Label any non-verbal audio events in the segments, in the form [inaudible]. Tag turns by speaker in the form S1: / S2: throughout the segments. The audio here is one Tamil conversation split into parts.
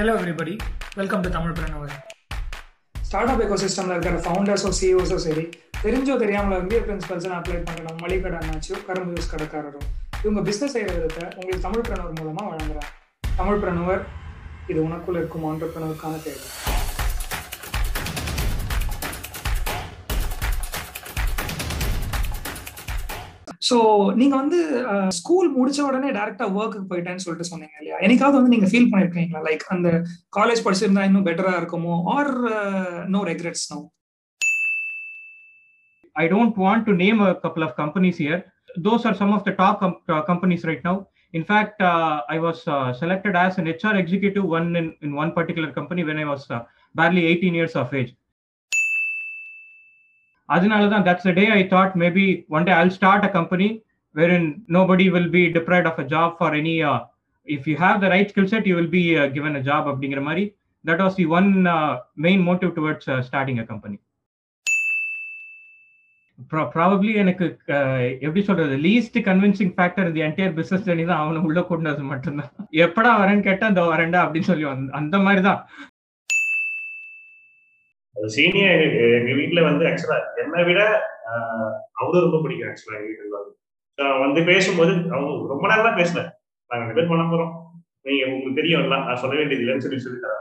S1: Hello everybody welcome to
S2: Tamilpreneur startup எக்கோசிஸ்டமில் இருக்கிற ஃபவுண்டர்ஸோ சிஇஓஸோ சரி தெரிஞ்சோ தெரியாமல் வந்து பிரின்சிபல்ஸ் அப்ளை பண்ணுற மளிகை அண்ணாச்சியோ கரும்பு யூஸ் கடைக்காரரும் இவங்க பிஸ்னஸ் செய்கிற விதத்தை உங்களுக்கு தமிழ் பிரணவர் மூலமாக வழங்குறாங்க. தமிழ் பிரணவர் இது உனக்குள்ள இருக்கும் ஆண்டர்பிரணருக்கான தேவை. ஸோ நீங்க வந்து ஸ்கூல் முடிச்ச உடனே டேரக்டா ஒர்க்குக்கு போயிட்டேன்னு சொல்லிட்டு சொன்னீங்க இல்லையா எனக்காவது வந்து நீங்க ஃபீல் பண்ணிருக்கீங்களா லைக் அந்த காலேஜ் படிச்சிருந்தா இன்னும் பெட்டரா இருக்குமோ or no regrets no
S3: I don't want to name a couple of companies here those are some of the top companies right now in fact uh, i was uh, selected as an hr executive one in, in one particular company when i was uh, அதனாலதான் that's a day I thought maybe one day I'll start a company where in nobody will be deprived of a job for any if you have the right skill set you will be given a job அப்படிங்கிற மாதிரி that was the one main motive towards starting a company probably எனக்கு எப்படி சொல்றது லீஸ்ட் கன்வின்சிங் ஃபேக்டர் இந்த என்டையர் பிசினஸ் ஜர்னி தான் அவனை உள்ள கொண்டது மட்டும்தான் எப்படா வரேன்னு கேட்டா இந்த வரேன்டா அப்படின்னு சொல்லி அந்த மாதிரி தான்
S4: சீனியர் எங்க வீட்டுல வந்து ஆக்சுவலா என்னை விட அவரும் ரொம்ப பிடிக்கும் ஆக்சுவலா எங்க வீட்டுல வந்து பேசும்போது அவங்க ரொம்ப நேரம் தான் பேசல நாங்க ரெண்டு பேர் பண்ண போறோம். நீங்க உங்களுக்கு தெரியும்ல நான் சொல்ல வேண்டியது இல்லைன்னு சொல்லி சொல்லி தரேன்.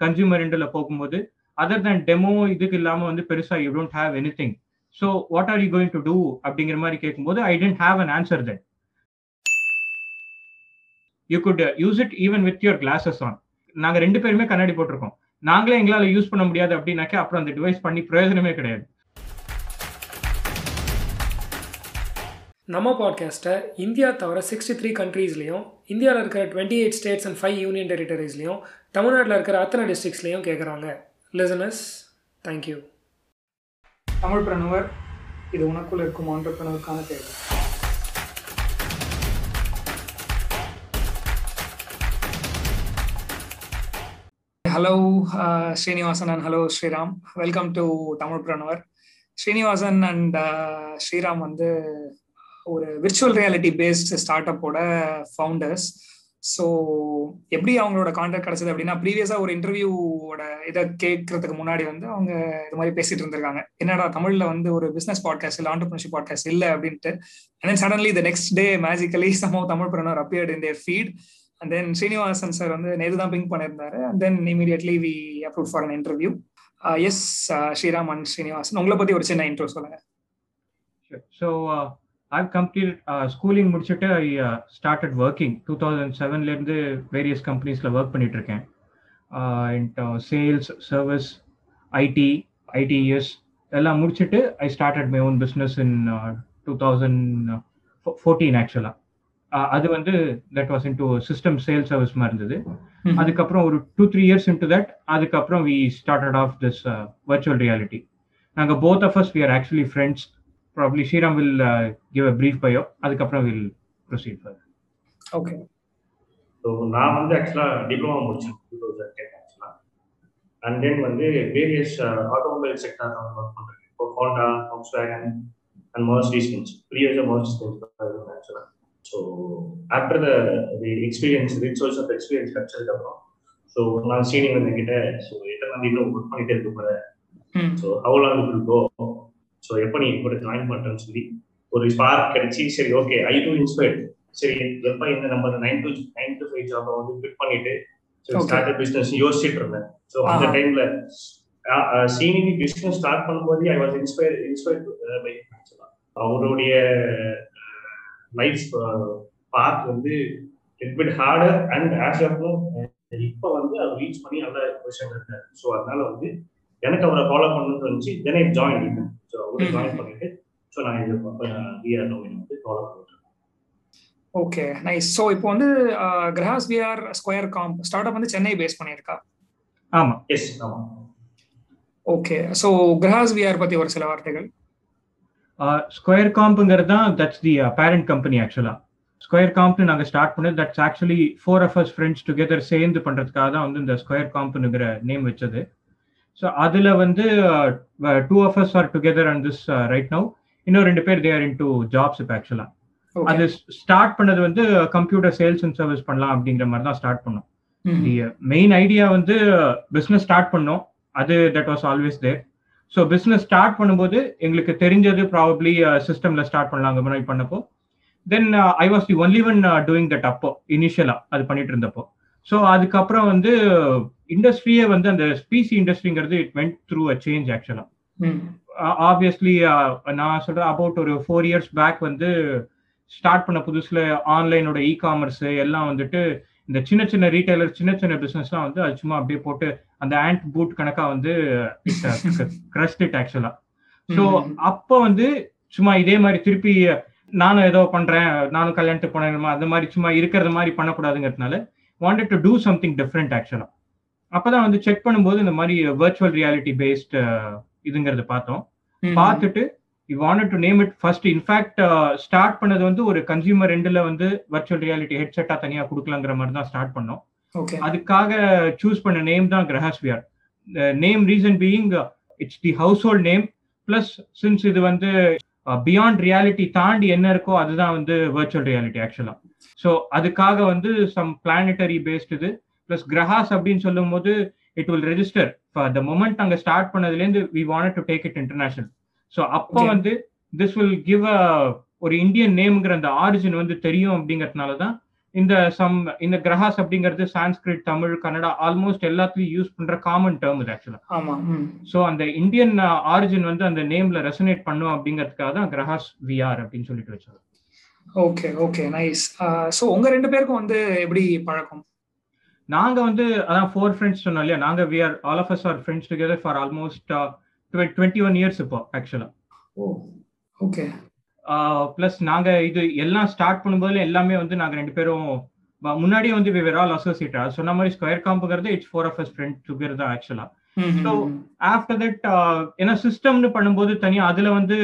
S3: கன்சியூமர் இண்டல போகும்போது அதர் தேன் டெமோ இதுக்கு இல்லாம வந்து பெருசா you don't have anything so what are you going to do அப்படிங்கிற மாதிரி கேட்கும்போது I didn't have an answer then you could use it even with your classes on நாங்க ரெண்டு பேருமே கண்ணாடி போட்டிருக்கோம். நாங்களே எங்களால யூஸ் பண்ண முடியாது அப்படின்னாக்கா அப்புறம் அந்த டிவைஸ் பண்ணி பிரயோஜனமே கிடையாது.
S1: நம்ம பாட்காஸ்ட்டை இந்தியா தவிர சிக்ஸ்டி த்ரீ கண்ட்ரீஸ்லையும் இந்தியாவில் இருக்கிற twenty eight states and five union டெரிட்டரிஸ்லையும் தமிழ்நாட்டில் இருக்கிற அத்தனை டிஸ்ட்ரிக்ஸ்லையும் கேட்குறாங்க லிசனஸ் தேங்க்யூ
S2: தமிழ் பிரணவர் இது உனக்குள்ள இருக்கும் ஆண்டர்பிரணருக்கான தேவை. Hello Srinivasan and hello Sriram welcome to Tamilpreneur Srinivasan and Sriram வந்து ஒரு விர்ச்சுவல் ரியாலிட்டி பேஸ்ட் ஸ்டார்ட் அப்போட ஃபவுண்டர்ஸ் ஸோ எப்படி அவங்களோட கான்டாக்ட் கிடச்சது அப்படின்னா ப்ரீவியஸாக ஒரு இன்டர்வியூவோட இதை கேட்கறதுக்கு முன்னாடி வந்து அவங்க இது மாதிரி பேசிட்டு இருந்திருக்காங்க. என்னடா தமிழ்ல வந்து ஒரு பிசினஸ் பாட்காஸ்ட் இல்லை ஆண்டர்பிரினர்ஷிப் பாட்காஸ்ட் இல்லை அப்படின்ட்டு and then suddenly the next day magically some Tamilpreneur appeared in their feed and then Srinivasan sir வந்து நேரு தான் பிங்க் பண்ணியிருந்தாரு and then immediately we approve for an interview yes Sriram and Srinivasan உங்களை பத்தி ஒரு சின்ன இன்ட்ரோ சொல்லுங்க.
S3: ஸோ ஐவ் கம்ப்ளீட் ஸ்கூலிங் முடிச்சுட்டு I started working two thousand செவன்லேருந்து various கம்பெனிஸில் ஒர்க் பண்ணிட்டு இருக்கேன். And sales service IT ITS எல்லாம் முடிச்சுட்டு I started my own business in two thousand fourteen ஆக்சுவலாக அது வந்து that was into system sale service மாதிரி இருந்தது. அதுக்கப்புறம் ஒரு two three years into that அதுக்கப்புறம் we started of this virtual reality நாங்கள் both of us we are actually friends probably Shriram will uh, give a brief bio. அதுக்கப்புறம் will proceed further
S2: okay
S4: so நான் வந்து ஆக்சுவலாக டிப்ளமா முடிச்சேன். டூ தௌசண்ட் டென் ஆக்சுவலாக அண்ட் தென் வந்து வேரியஸ் ஆட்டோமொபைல் செக்டர் ஒர்க் பண்ணுறேன் இப்போ Honda Volkswagen and Mercedes Benz three years ஆக்சுவலாக so after the experience rich source of experience கிடைச்சதுக்கப்புறம் so நான் சீனியர் வந்து கிட்ட ஸோ எத்தனை நாள் இன்னும் ஒர்க் பண்ணிட்டே இருக்க போகிறேன் so how long it go so எப்போ நீ கூட ஜாயின் பண்ணுறேன்னு சொல்லி ஒரு ஸ்பார்க் கிடைச்சி சரி ஓகே ஐ டூ இன்ஸ்பயர்ட் சரி எப்போ இந்த நம்ம nine to nine to five ஜாபை வந்து குவிட் பண்ணிட்டு ஸ்டார்ட் பிஸ்னஸ் யோசிச்சுட்டு இருந்தேன். ஸோ அந்த டைம்ல சீனியர் பிஸ்னஸ் ஸ்டார்ட் பண்ணும்போது I was inspire inspire by அவருடைய லைஃப் பார்ட் வந்து it bit harder and of இப்போ வந்து அவர் ரீச் பண்ணி நல்ல பொசிஷன் இருக்காரு. ஸோ அதனால வந்து எனக்கு அவரை ஃபாலோ பண்ணணும்னு இருந்துச்சு தென் ஐ ஜாயின் ஸோ அவரை ஜாயின் பண்ணிட்டு ஸோ நான் இது விஆர் டொமைன் வந்து ஃபாலோ பண்ணிட்டு
S2: ஓகே நைஸ் ஸோ இப்போ வந்து Grahas VR square comp startup வந்து சென்னை பேஸ் பண்ணியிருக்கா?
S3: ஆமா.
S4: எஸ் ஆமா.
S2: ஓகே ஸோ கிரஹாஸ் விஆர் பத்தி ஒரு சில வார்த்தைகள்.
S3: ஸ்கொயர் காம்புங்கிறது தான் that's the parent company actually square காம்ப்னு நாங்கள் ஸ்டார்ட் பண்ணது that's actually four of us friends together சேர்ந்து பண்ணுறதுக்காக தான் வந்து இந்த ஸ்கொயர் காம்ப்னுங்கிற நேம் வச்சது. ஸோ அதில் வந்து two of us are together and this right now இன்னும் ரெண்டு பேர் தேர் இன் டூ ஜாப்ஸ் இப்போ ஆக்சுவலாக அது ஸ்டார்ட் பண்ணது வந்து கம்ப்யூட்டர் சேல்ஸ் அண்ட் சர்வீஸ் பண்ணலாம் அப்படிங்கிற மாதிரி தான் ஸ்டார்ட் பண்ணோம். மெயின் ஐடியா வந்து பிசினஸ் ஸ்டார்ட் பண்ணோம். அது that was always there so business start பண்ணும்போது எங்களுக்கு தெரிஞ்சது ப்ராபப்ளி சிஸ்டம்ல ஸ்டார்ட் பண்ணலாங்க மாதிரி பண்ணப்போ. Then I was the only one doing that அப்போ இனிஷியலா அது பண்ணிட்டு இருந்தப்போ. ஸோ அதுக்கப்புறம் வந்து இண்டஸ்ட்ரியே வந்து அந்த ஸ்பீசி இண்டஸ்ட்ரிங்கிறது it went through a change actually obviously நான் சொல்றேன் அபவுட் ஒரு ஃபோர் இயர்ஸ் பேக் வந்து ஸ்டார்ட் பண்ண புதுசுல ஆன்லைனோட இ காமர்ஸ் எல்லாம் வந்துட்டு இந்த சின்ன சின்ன ரீட்டைலர் சின்ன சின்ன பிசினஸ்லாம் வந்து அது சும்மா அப்படியே போட்டு அந்த ஆண்ட் பூட் கணக்கா வந்து கிரஸ்ட் இட் ஆக்சுவலா ஸோ அப்போ வந்து சும்மா இதே மாதிரி திருப்பி நானும் ஏதோ பண்றேன் நானும் கல்யாணத்துக்கு போனேன் அந்த மாதிரி சும்மா இருக்கிறத மாதிரி பண்ணக்கூடாதுங்கிறதுனால wanted to do something different actually அப்பதான் வந்து செக் பண்ணும்போது இந்த மாதிரி வர்ச்சுவல் ரியாலிட்டி பேஸ்ட் இதுங்கிறது பார்த்தோம். பார்த்துட்டு you wanted to name it first in fact start பண்ணது வந்து ஒரு கன்சியூமர் ரெண்டுல வந்து வர்ச்சுவல் ரியாலிட்டி ஹெட்செட்டா தனியா கொடுக்கலாங்கிற மாதிரி தான் ஸ்டார்ட் பண்ணோம். அதுக்காக சூஸ் பண்ண நேம் தான் Grahasphere name reason being it's the household name plus since இது வந்து பியாண்ட் ரியாலிட்டி தாண்டி என்ன இருக்கோ அதுதான் வந்து வர்ச்சுவல் ரியாலிட்டி ஆக்சுவலா ஸோ அதுக்காக வந்து சம் பிளானட்டரி பேஸ்ட் இது. பிளஸ் கிரஹாஸ் அப்படின்னு சொல்லும் போது it will register the moment அங்கே ஸ்டார்ட் பண்ணதுலேருந்து we want to take it international so அப்போ வந்து திஸ் வில் கிவ் அ ஒரு இந்தியன் நேம்ங்கிற அந்த ஆரிஜின் வந்து தெரியும் அப்படிங்கறதுனால தான் இந்த சம் இந்த கிரஹாஸ் அப்படிங்கிறது சான்ஸ்கிரிட் தமிழ் கன்னடா ஆல்மோஸ்ட் எல்லாத்துலயும் யூஸ் பண்ற காமன் டேர்ம் இது ஆக்சுவலா
S2: ஆமா
S3: ஸோ அந்த இந்தியன் ஆரிஜின் வந்து அந்த நேம்ல ரெசனேட் பண்ணும் அப்படிங்கிறதுக்காக தான் கிரஹாஸ் விஆர் அப்படின்னு சொல்லிட்டு வச்சது
S2: ஓகே ஓகே நைஸ் ஸோ உங்க ரெண்டு பேருக்கும் வந்து எப்படி பழக்கம்?
S3: நாங்க வந்து அதான் ஃபோர் ஃப்ரெண்ட்ஸ் சொன்னோம் இல்லையா? நாங்க we are all of us are friends together for almost twenty one years இப்போ ஆக்சுவலா
S2: ஓ ஓகே
S3: பிளஸ் நாங்க இது எல்லாம் ஸ்டார்ட் பண்ணும்போது எல்லாமே வந்து நாங்க ரெண்டு பேரும் முன்னாடியே வந்து விவர் ஆல் அசோசியேட் சொன்ன மாதிரி square காம்புங்கிறது it's four of us friend together தான் ஆக்சுவலா ஸோ ஆஃப்டர் தட் ஏன்னா சிஸ்டம்னு பண்ணும்போது தனியா அதுல வந்து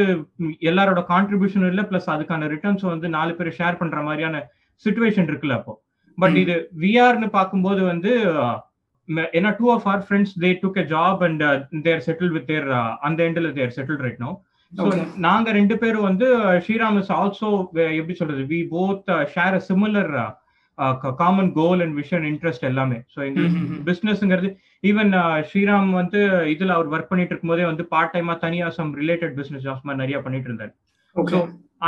S3: எல்லாரோட கான்ட்ரிபியூஷன் இல்லை பிளஸ் அதுக்கான ரிட்டர்ன்ஸ் வந்து நாலு பேர் ஷேர் பண்ற மாதிரியான சுச்சுவேஷன் இருக்குல்ல அப்போ. பட் இது விஆர்னு பார்க்கும்போது வந்து ஏன்னா two of our friends they took a job and there settle with their அந்த எண்டில் there settle right no so நாங்க ரெண்டு பேரும் வந்து ஸ்ரீராம் இஸ் ஆல்சோ எப்படி சொல்றது we both share a similar common goal and vision interest எல்லாமே. ஸோ எங்களுக்கு பிஸ்னஸ்ங்கிறது ஈவன் ஸ்ரீராம் வந்து இதுல அவர் ஒர்க் பண்ணிட்டு இருக்கும்போதே வந்து பார்ட் டைமா தனியா சம் ரிலேட்டட் பிசினஸ் ஜாப்ஸ் மாதிரி நிறைய பண்ணிட்டு இருந்தார். ஸோ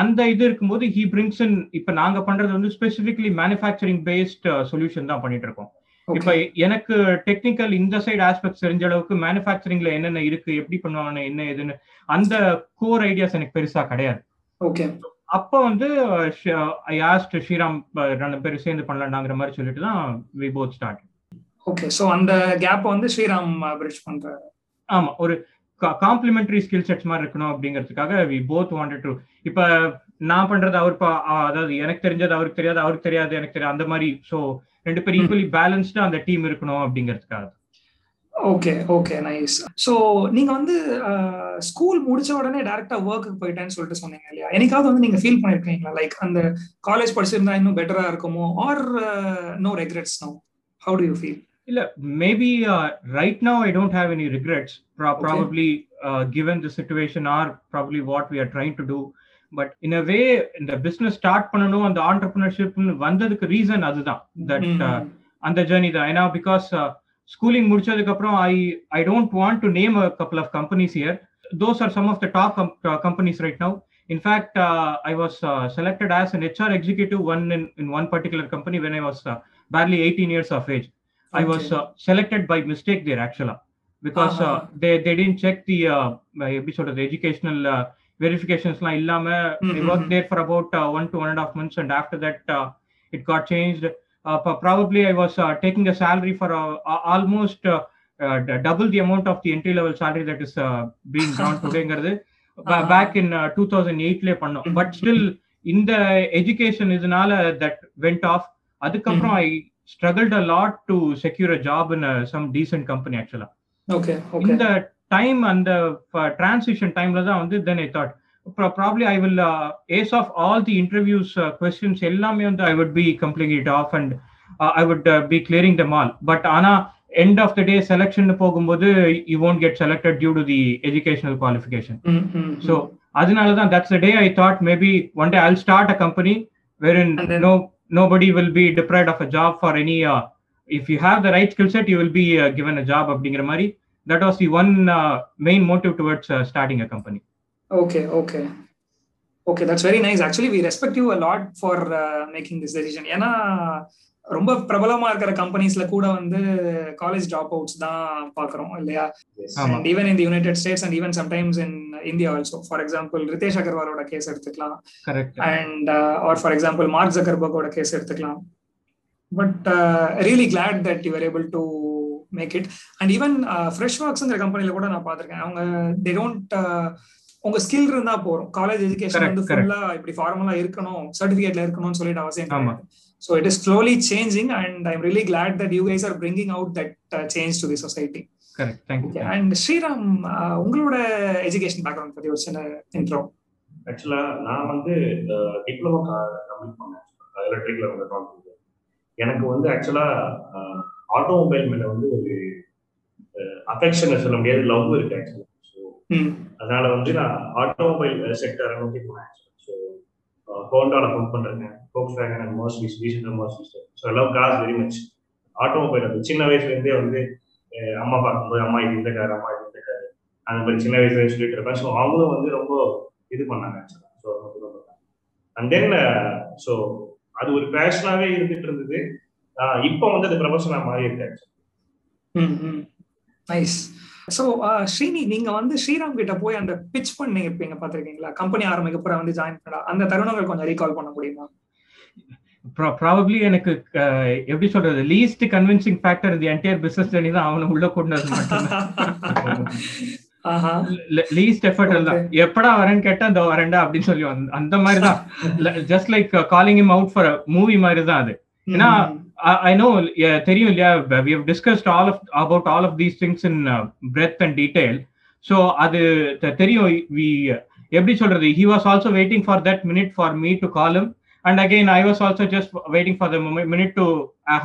S3: அந்த இது இருக்கும்போது ஹி பிரிங்ஸ் இன் இப்ப நாங்க பண்றது வந்து ஸ்பெசிபிக்லி மேனுஃபேக்சரிங் பேஸ்ட் சொல்யூஷன் தான் பண்ணிட்டு இருக்கோம். இப்ப எனக்கு டெக்னிக்கல் இந்த சைடு ஆஸ்பெக்ட் தெரிஞ்ச அளவுக்கு மேனுஃபேக்சரிங்ல என்னென்ன இருக்கு எப்படி பண்ணுவாங்க என்ன எதுன்னு அந்த கோர் ஐடியாஸ் எனக்கு பெருசா கிடையாது.
S2: ஓகே
S3: அப்போ வந்து ஐ ஆஸ்ட் ஸ்ரீராம் ரெண்டு பேரும் சேர்ந்து பண்ணலாங்கிற மாதிரி சொல்லிட்டு தான் we both start
S2: okay so அந்த கேப் வந்து ஸ்ரீராம் பிரிட்ஜ் பண்றாரு
S3: ஆமா ஒரு காம்ப்ளிமெண்டரி ஸ்கில் செட்ஸ் மாதிரி இருக்கணும் அப்படிங்கிறதுக்காக வி போத் வாண்டட் டு இப்ப நான் பண்றது அவர் அதாவது எனக்கு தெரிஞ்சது அவருக்கு தெரியாது அவருக்கு தெரியாது எனக்கு தெரியாது அந்த மாதிரி ஸோ ரெண்டு பேரும் ஈக்குவலி பேலன்ஸ்டா அந்த டீம் இருக்கணும் அப்படிங்கிறதுக்காக
S2: ஓகே ஓகே நைஸ் ஸோ நீங்க வந்து ஸ்கூல் முடிச்ச உடனே டேரக்டா ஒர்க்குக்கு போயிட்டேன்னு சொல்லிட்டு சொன்னீங்க இல்லையா? என்னைக்காவது வந்து நீங்க ஃபீல் பண்ணிருக்கீங்களா? லைக் அந்த காலேஜ் படிச்சிருந்தா இன்னும் பெட்டரா இருக்குமோ? Or no regrets no how do you feel
S3: இல்ல maybe right now I don't have any regrets probably given the situation or probably what we are trying to do but in a way இந்த பிசினஸ் ஸ்டார்ட் பண்ணணும் அந்த ஆண்டர்பிரினர்ஷிப்னு வந்ததுக்கு ரீசன் அதுதான் தட் அந்த ஜேர்னி தான் ஏன்னா பிகாஸ் ஸ்கூலிங் முடிச்சதுக்கு அப்புறம் I I don't want to name a couple of companies here those are some of the top companies right now In fact, uh, I was uh, selected as an HR executive one in, in one particular company when I was uh, barely 18 years of age. Okay. I was selected by mistake there actually because uh-huh. they, they Mm-hmm. I worked there for about one to one and a half months, and after that, it got changed. probably I was taking a salary for almost double the amount of the entry level salary that is being drawn today. Back in two thousand எயிட்லேயே பண்ணோம் பட் ஸ்டில் இந்த எஜுகேஷன் இதனால தட் வெண்ட் ஆஃப் அதுக்கப்புறம் I struggled a lot to secure a job in some decent company actually இந்த டைம் அந்த டிரான்சிஷன் டைம்ல தான் வந்து then I thought probably I will ace of all the interviews questions எல்லாமே வந்து I would be complete it off and I would be clearing the mall but ஆனா end of the day selection போகும்போது you won't get selected due to the educational qualification so அதனால தான் that's day I thought maybe one day I start a company
S2: where in
S3: no nobody will be deprived of a job for any uh, if you have the right skill set you will be uh, given a job அப்படிங்கிற மாதிரி that was the one uh, main motive towards uh, starting a company
S2: Okay, okay. Okay, that's very nice. Actually, we respect you a lot for uh, making this decision. ஏன்னா ரொம்ப பிரபலமா இருக்கிற கம்பெனிஸ்ல கூட வந்து காலேஜ் ட்ராப் அவுட்ஸ் தான் பாக்குறோம் இல்லையா. And even in United States and even sometimes in India also for example Ritesh அகர்வாலோட கேஸ் எடுத்துக்கலாம் and or for example Mark ஜக்கர்பர்கோட கேஸ் எடுத்துக்கலாம் but really glad that you are able to make it and even fresh ஒர்க்ஸ்ங்கிற கம்பெனில கூட நான் பார்த்திருக்கேன். அவங்க தே டோன்ட் உங்க ஸ்கில் இருந்தா போறோம் காலேஜ் எஜுகேஷன் வந்து. ஃபுல்லா இப்படி ஃபார்மலா இருக்கணும் சர்டிபிகேட்ல இருக்கணும்னு சொல்லிட்டு அவசியம்
S3: ஆமா.
S2: So it is slowly changing and I am really glad that you guys are bringing out that change to the society
S3: correct. Thank you.
S2: And Sriram uh, உங்களோட எஜுகேஷன் பேக்ரவுண்ட் பத்தி ஒரு சின்ன இன்ட்ரோ
S4: ஆக்சுவலா நான் வந்து டிப்ளமோ கம்ப்ளீட் பண்ணேன் எலக்ட்ரிக்கல் வந்து எனக்கு வந்து ஆக்சுவலா ஆட்டோமொபைல் மேல வந்து ஒரு அஃபெக்ஷன் சொல்ல முடியாது லவ் இருக்கு ஆக்சுவலா ஸோ அதனால வந்து நான் ஆட்டோமொபைல் செக்டரை நோக்கி போனேன் ஸோ ஹோண்டால ஒர்க் பண்றேன் ஃபோக்ஸ் வேகன் அண்ட் மோஸ்ட்லி ரீசெண்டாக mostly so love cars very much automobile அது சின்ன வயசுல இருந்தே வந்து அம்மா பார்க்கும்போது அம்மா இது இந்த கார் அம்மா இது இந்த கார் அந்த மாதிரி சின்ன வயசுல சொல்லிட்டு இருப்பேன். ஸோ அவங்களும் வந்து ரொம்ப இது பண்ணாங்க ஆக்சுவலாக ஸோ அண்ட் தென் ஸோ அது ஒரு பேஷனாவே இருந்துட்டு இருந்தது. இப்போ வந்து அது ப்ரொஃபஷனாக மாறி இருக்கு.
S2: நைஸ் ஸோ ஸ்ரீனி நீங்க வந்து ஸ்ரீராம் கிட்ட போய் அந்த பிச் பண்ணி இருப்பீங்க பாத்திருக்கீங்களா கம்பெனி ஆரம்பிக்க போற வந்து ஜாயின் பண்ணா. அந்த தருணங்கள் கொஞ்சம் ரீகால் பண்ண முடியுமா?
S3: Probably எனக்கு uh, எப்படி சொல்றது? லீஸ்ட் கன்வின்சிங் ஃபேக்டர் இந்த என்டையர் பிசினஸ் ஜர்னி தான் அவனை உள்ள கொண்டு வந்தது மட்டும்தான்
S2: ஆஹா.
S3: லீஸ்ட் எஃபர்ட் தான் எப்படா வரேன்னு கேட்டா இந்த வரேன்டா அப்படின்னு சொல்லி வந்த- அந்த மாதிரி தான். Just like calling him out for movie மாதிரி தான் அது. ஏன்னா, ஐ நோ தெரியும் இல்லையா? We have discussed all of about all of these things in breadth and detail so அது தெரியும். வி எப்படி சொல்றது? He was also waiting for that minute for me to call him. And again I was also just waiting for the minute to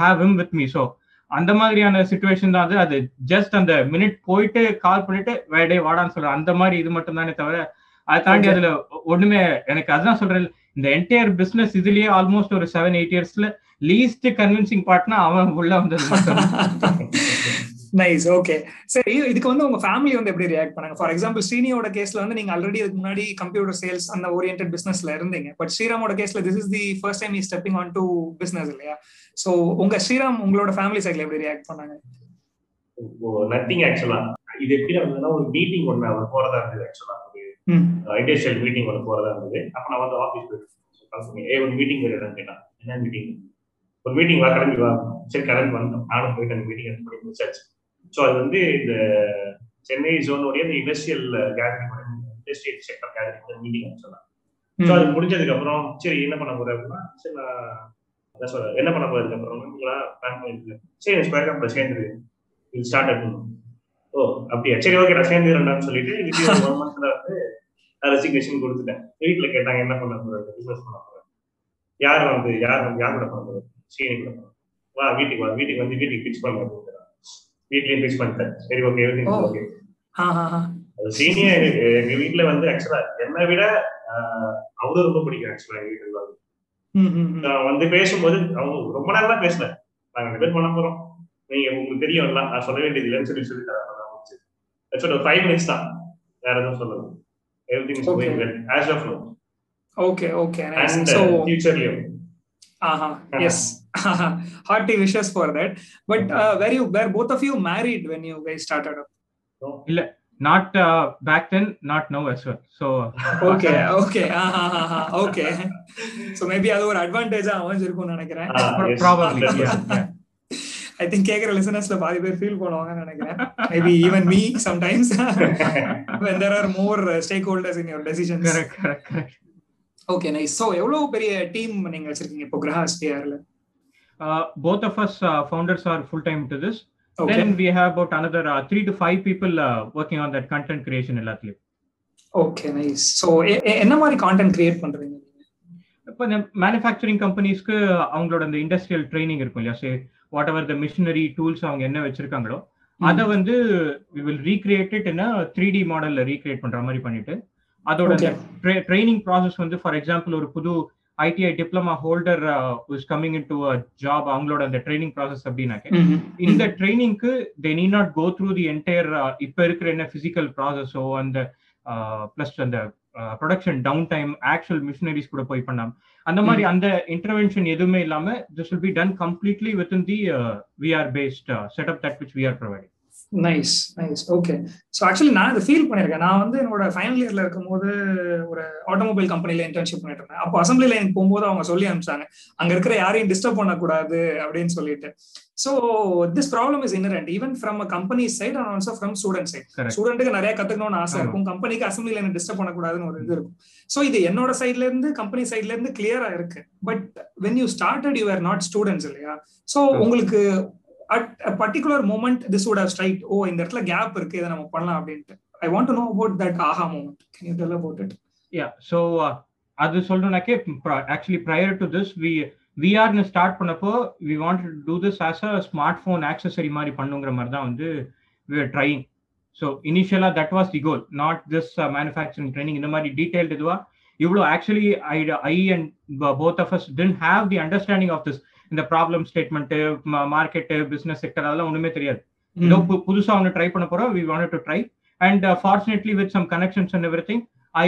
S3: have him with me so அந்த மாதிரியான சுச்சுவேஷன் தான் அது. அது ஜஸ்ட் அந்த மினிட் போயிட்டு கால் பண்ணிட்டு வேடே வாடான்னு சொல்றேன் அந்த மாதிரி இது மட்டும் தானே தவிர அதை தாண்டி. அதுல ஒண்ணுமே எனக்கு அதுதான் சொல்றேன். இந்த என்டையர் பிசினஸ் இதுலயே ஆல்மோஸ்ட் ஒரு செவன் எயிட் இயர்ஸ்ல லீஸ்ட் கன்வின்சிங் பார்ட்னா அவன் உள்ள வந்தது மட்டும்.
S2: நைஸ் ஓகே சரி இதுக்கு வந்து உங்க ஃபேமிலி வந்து எப்படி ரியாக்ட் பண்ணாங்க? ஃபார் எக்ஸாம்பிள் ஸ்ரீனியோட கேஸ்ல வந்து நீங்க ஆல்ரெடி இதுக்கு முன்னாடி கம்ப்யூட்டர் சேல்ஸ் அந்த ஓரியன்ட் பிசினஸ்ல இருந்தீங்க. பட் ஸ்ரீராமோட கேஸ்ல this is the first time is stepping on to business இல்லையா? சோ உங்க ஸ்ரீராம் உங்களோட ஃபேமிலி சைட்ல எப்படி ரியாக்ட் பண்ணாங்க?
S4: நத்திங் ஆக்சுவலா இது எப்படி இருந்ததுன்னா ஒரு மீட்டிங் ஒன்று அவர் போறதா இருந்தது ஆக்சுவலா ஒரு இண்டஸ்ட்ரியல் மீட்டிங் ஒன்று போறதா இருந்தது. அப்ப நான் வந்து ஆஃபீஸ் போயிட்டு ஏ ஒரு மீட்டிங் வருதுன்னு கேட்டான். என்ன மீட்டிங் ஒரு மீட்டிங் வா கிளம்பி வா. சரி கிளம்பி வந்தோம் நானும் போயிட்டு அந்த மீட்டிங் அட்டன் பண்ணி முடிச்சாச்சு. ஸோ அது வந்து இந்த சென்னை ஜோனுடைய இந்த industrial gathering industrial sector gathering meeting actually so அது முடிஞ்சதுக்கு அப்புறம் சரி என்ன பண்ண போற அப்படின்னா சரி நான் என்ன சொல்ற என்ன பண்ண போறதுக்கு அப்புறம் பிளான் பண்ணிருக்கேன் சரி ஸ்கொயர் கம்பெனி சேர்ந்துரு. இது ஸ்டார்ட் ஆகணும் ஓ அப்படியா? சரி ஓகே நான் சேர்ந்துடுறேன்னு சொல்லிட்டு ஒன் மந்த்ல வந்து ரெசிக்னேஷன் கொடுத்துட்டேன். வீட்டுல கேட்டாங்க என்ன பண்ண போறது பிசினஸ் பண்ண போறேன் யார் வந்து யார் வந்து யார் கூட பண்ண போறது? சீனி கூட பண்ண வா வீட்டுக்கு வா வீட்டுக்கு வந்து வீட்டுக்கு பிக்ஸ் பண்ண வீட்லயும் பிக்ஸ் பண்ணிட்டேன் சரி ஓகே எவ்ரிதிங். ஓகே சீனியர் எங்க வீட்ல வந்து ஆக்சுவலா என்னை விட அவரும் ரொம்ப பிடிக்கும் ஆக்சுவலா எங்க வீட்டுல வந்து. நான் வந்து பேசும்போது அவங்க ரொம்ப நேரம் பேசல. நாங்க ரெண்டு பேர் பண்ண போறோம். நீங்க உங்களுக்கு தெரியும் எல்லாம் நான் சொல்ல வேண்டியது இல்லைன்னு சொல்லி சொல்லி தரேன். ஒரு ஃபைவ் மினிட்ஸ் தான். வேற எதுவும் சொல்லணும் everything is
S2: Okay.
S4: Going well as
S2: of no okay
S4: okay
S2: and
S4: ஃபியூச்சர்லயும்
S2: Uh-huh. Yes. Hearty wishes for that. But uh, were you were both of you married when you guys started up?
S3: Not back then not no as well so
S2: Okay, okay. Uh-huh, uh-huh, okay. So maybe அது ஒரு அட்வான்டேஜா அமைஞ்சிருக்கும்னு நினைக்கிறேன்
S3: yeah.
S2: ஐ திங்க் கேக்குற லிசனர்ஸ்ல பாதி பேர் ஃபீல் பண்ணுவாங்கன்னு நினைக்கிறேன் maybe even me sometimes when there are more uh, stakeholders in your decisions
S3: correct correct correct
S2: okay nice so எவ்வளவு பெரிய டீம் நீங்க வச்சிருக்கீங்க இப்போ கிரஹா ஸ்பியர்ல
S3: uh, both of us uh, founders are full time to this.
S2: Okay
S3: then we have about another uh, three to five people uh, working on that content creation எல்லாத்துலயும்.
S2: ஓகே நைஸ் சோ என்ன மாதிரி கான்டென்ட் கிரியேட் பண்றீங்க?
S3: இப்போ இந்த மேனுஃபேக்சரிங் கம்பெனிஸ்க்கு அவங்களோட இந்த இண்டஸ்ட்ரியல் ட்ரைனிங் இருக்கும் இல்லையா? Say whatever the machinery tools அவங்க என்ன வச்சிருக்காங்களோ அதை வந்து வி வில் ரீக்ரியேட் இட் என்ன த்ரீ டி மாடல்ல ரீக்ரியேட் பண்ற மாதிரி பண்ணிட்டு அதோட. ட்ரைனிங் ப்ராசஸ் வந்து ஃபார் எக்ஸாம்பிள் ஒரு புது ITI diploma holder is coming in to job அவங்களோட அந்த ட்ரைனிங் ப்ராசஸ் அப்படின்னாக்க. இந்த ட்ரைனிங்க்கு they need not go through the entire இப்ப இருக்கிற என்ன பிசிக்கல் ப்ராசஸோ அந்த பிளஸ் அந்த production down time actual machineries கூட போய் பண்ணாம அந்த மாதிரி அந்த இன்டர்வென்ஷன் எதுவுமே இல்லாம this will be done completely within the VR based setup that which we're providing
S2: nice nice okay so actually நான் இதை ஃபீல் பண்ணியிருக்கேன். நான் வந்து என்னோட ஃபைனல் இயர்ல இருக்கும்போது ஒரு ஆட்டோமொபைல் கம்பெனில இன்டர்ன்ஷிப் பண்ணிட்டு இருந்தேன். அப்போ அசம்பிளி லைன் போகும்போது அவங்க சொல்லி அனுப்பிச்சாங்க. அங்க இருக்கிற யாரையும் டிஸ்டர்ப் பண்ணக்கூடாது அப்படின்னு சொல்லிட்டு. So this problem is inherent even from company side and also from student
S3: side.
S2: ஸ்டூடெண்ட்டுக்கு நிறைய கத்துக்கணும்னு ஆசை. இருக்கும். கம்பெனிக்கு அசம்பிளி லைன் டிஸ்டர்ப் பண்ணக்கூடாதுன்னு ஒரு இது இருக்கும். ஸோ இது என்னோட சைட்ல இருந்து கம்பெனி சைட்ல இருந்து கிளியரா இருக்கு. But when you started you are not students இல்லையா? ஸோ. உங்களுக்கு at particular moment this would have straight oh இந்த இடத்துல கேப் இருக்கு இதை நம்ம பண்ணலாம் அப்படின்ட்டு. I want to know about that aha moment can you tell about it
S3: yeah so அது சொல்றேனாக்கே actually prior to this we விஆர்னு start பண்ணப்போ we want to do this as a smartphone accessory மாதிரி பண்ணுங்கிற மாதிரி தான் வந்து வி ஆர் ட்ரைங் ஸோ இனிஷியலாக that was the goal not this manufacturing training இந்த மாதிரி டீடைல்டு இதுவா இவ்வளோ actually I I and both of us didn't have the understanding of this இந்த problem statement market business sector அதெல்லாம் ஒன்றுமே தெரியாது. ஏதோ பு- புதுசா ஒன்று ட்ரை பண்ண போறோம் we want to try and fortunately with some connections and everything I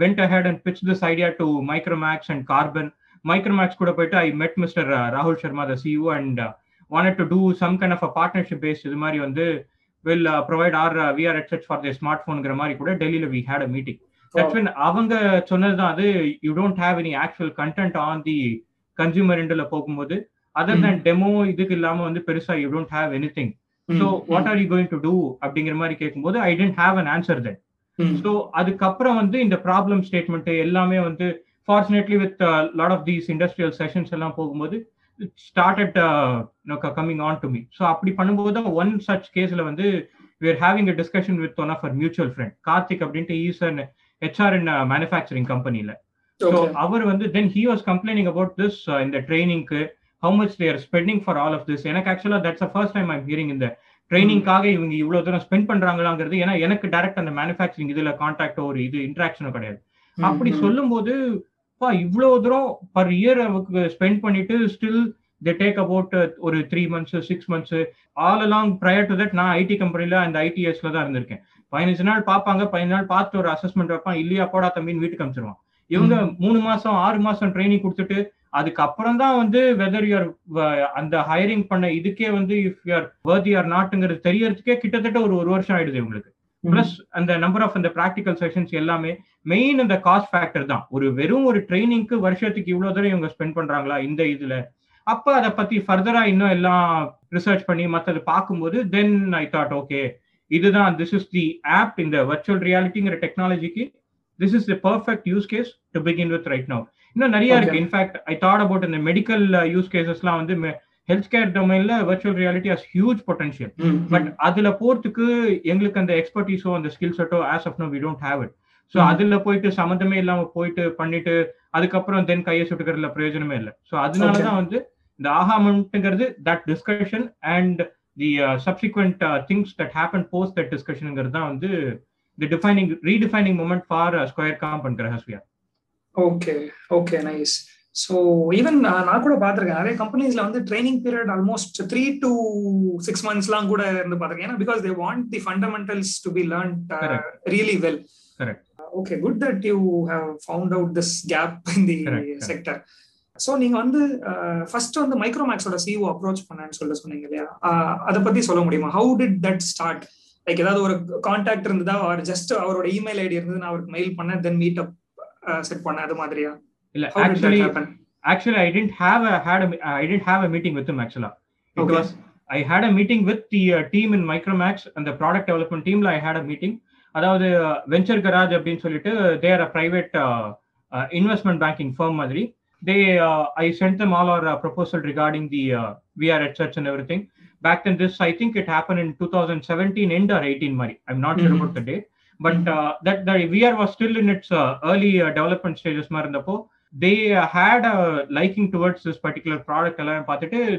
S3: went ahead and pitch this idea to Micromax and Karbonn Micromax கூட போயிட்டு ஐ மெட் மிஸ்டர் ராகுல் Sharma the CEO and wanted to do some kind of a partnership base இது மாதிரி வந்து will provide our VR headsets for the smart ஃபோனுங்கிற மாதிரி கூட டெல்லியில we had a meeting that's அவங்க சொன்னது தான் அது you don't have any actual content on the consumer எண்டில் போகும்போது அதர் than டெமோ இதுக்கு இல்லாம வந்து பெருசா you don't have anything so what are you going to do அப்படிங்கிற மாதிரி கேட்கும்போது I didn't have an answer then so அதுக்கப்புறம் வந்து இந்த ப்ராப்ளம் ஸ்டேட்மெண்ட் எல்லாமே வந்து fortunately with lot of these industrial sessions எல்லாம் போகும்போது started coming on to me so அப்படி பண்ணும்போது தான் ஒன் சச் கேஸ்ல வந்து are having a discussion with one of our mutual friend Karthik அப்படின்ட்டு is an HR in manufacturing கம்பெனில ஸோ அவர் வந்து then he was complaining about this இந்த ட்ரைனிங்க்கு how much they're spending for all of this எனக்கு ஆக்சுவலா that's first time I'm hearing இந்த ட்ரைனிங்காக இவங்க இவ்வளவு தூரம் ஸ்பெண்ட் பண்றாங்களாங்கிறது ஏன்னா எனக்கு டைரக்ட் அந்த மேனுஃபேக்சரிங் இதுல கான்டாக்டோ ஒரு இது இன்ட்ராக்ஷனோ கிடையாது. அப்படி சொல்லும்போது பா இவ்வளவு தூரம் பர் இயர் அவருக்கு ஸ்பெண்ட் பண்ணிட்டு ஸ்டில் தே டேக் அபவுட் ஒரு three months six months all along prior to that நான் ஐடி கம்பெனில அந்த ஐடிஎஸ்ல தான் இருந்திருக்கேன். பதினஞ்சு நாள் பார்ப்பாங்க பதினஞ்சு நாள் பார்த்து ஒரு அசஸ்மெண்ட் வைப்பான் இல்லையா போடா தம்பின்னு வீட்டுக்கு அனுப்பிச்சிருவான் இவங்க மூணு மாசம் ஆறு மாசம் ட்ரைனிங் கொடுத்துட்டு அதுக்கப்புறம் தான் வந்து வெதர் யூஆர் அந்த ஹையரிங் பண்ண இதுக்கே வந்து இஃப் யூஆர் வர்தி ஆர் நாட்டுங்கிறது தெரியறதுக்கே கிட்டத்தட்ட ஒரு ஒரு வருஷம் ஆயிடுது இவங்களுக்கு. பிளஸ் அந்த நம்பர் ஆஃப் அந்த ப்ராக்டிக்கல் செஷன்ஸ் எல்லாமே மெயின் அந்த காஸ்ட் ஃபேக்டர் தான். ஒரு வெறும் ஒரு ட்ரைனிங்க்கு வருஷத்துக்கு இவ்வளவு தூரம் இவங்க ஸ்பெண்ட் பண்றாங்களா இந்த இதுல? அப்ப அதை பத்தி ஃபர்தரா இன்னும் எல்லாம் ரிசர்ச் பண்ணி மத்தது பார்க்கும்போது தென் ஐ தாட் ஓகே இதுதான் திஸ் இஸ் தி ஆப் இந்த வர்ச்சுவல் ரியாலிட்டிங்கிற டெக்னாலஜிக்கு this is the perfect use case to begin with right now இன்னும் நிறைய இருக்கு. In fact I thought about இந்த மெடிக்கல் யூஸ் கேசஸ்லாம் வந்து health care டொமைன்ல virtual reality has huge potential but அதுல போறதுக்கு எங்களுக்கு அந்த எக்ஸ்பர்டீஸோ அந்த skill செட்டோ as of now we don't have it so அதுல போயிட்டு சம்மந்தமே இல்லாம போயிட்டு பண்ணிட்டு அதுக்கப்புறம் தென் கையை சுட்டுக்கிறதுல பிரயோஜனமே இல்லை. ஸோ அதனாலதான் வந்து இந்த ஆஹாமண்ட்ங்கிறது that discussion and the subsequent things that happen post that டிஸ்கஷனுங்கிறது தான் வந்து the defining redefining moment for Square Com பண்ற ஹஸ்வியா.
S2: Okay okay nice so even நான் கூட பார்த்துருக்கேன். நிறைய கம்பெனிஸ்ல வந்து training period almost three to six மந்த்ஸ்லாம் கூட இருந்து பார்த்துருக்கேன். ஏன்னா because they want the fundamentals to be learn really
S3: well
S2: okay good that you have found out this gap in the sector so நீங்க வந்து ஃபர்ஸ்ட் வந்து மைக்ரோமேக்ஸோட சிஓ அப்ரோச் பண்ணேன்னு சொல்ல சொன்னீங்க இல்லையா? அதை பத்தி சொல்ல முடியுமா? How did that start like ஏதாவது ஒரு கான்டாக்ட் இருந்ததா அவர் ஜஸ்ட் அவரோட இமெயில் ஐடி இருந்தது நான் அவருக்கு மெயில் பண்ணேன் தென் மீட் அப் செட் பண்ண அது மாதிரியா?
S3: இல்ல actually actually I didn't have had I didn't have a meeting with ஆக்சுவலா it was I had a meeting with the team in Micromax அந்த ப்ராடக்ட் டெவலப்மெண்ட் டீம்ல ஐ ஹேட் அ மீட்டிங் அதாவது வெஞ்சர் கராஜ் அப்படின்னு சொல்லிட்டு they're a private investment banking firm மாதிரி. Uh, i sent them all our uh, proposal regarding the uh, vr headsets and everything. back then this i think it happened in 2017 end or 18 Murray. i'm not mm-hmm. sure about mm-hmm. the date but mm-hmm. uh, that the vr was still in its uh, early uh, development stages marandapo they uh, had a liking towards this particular product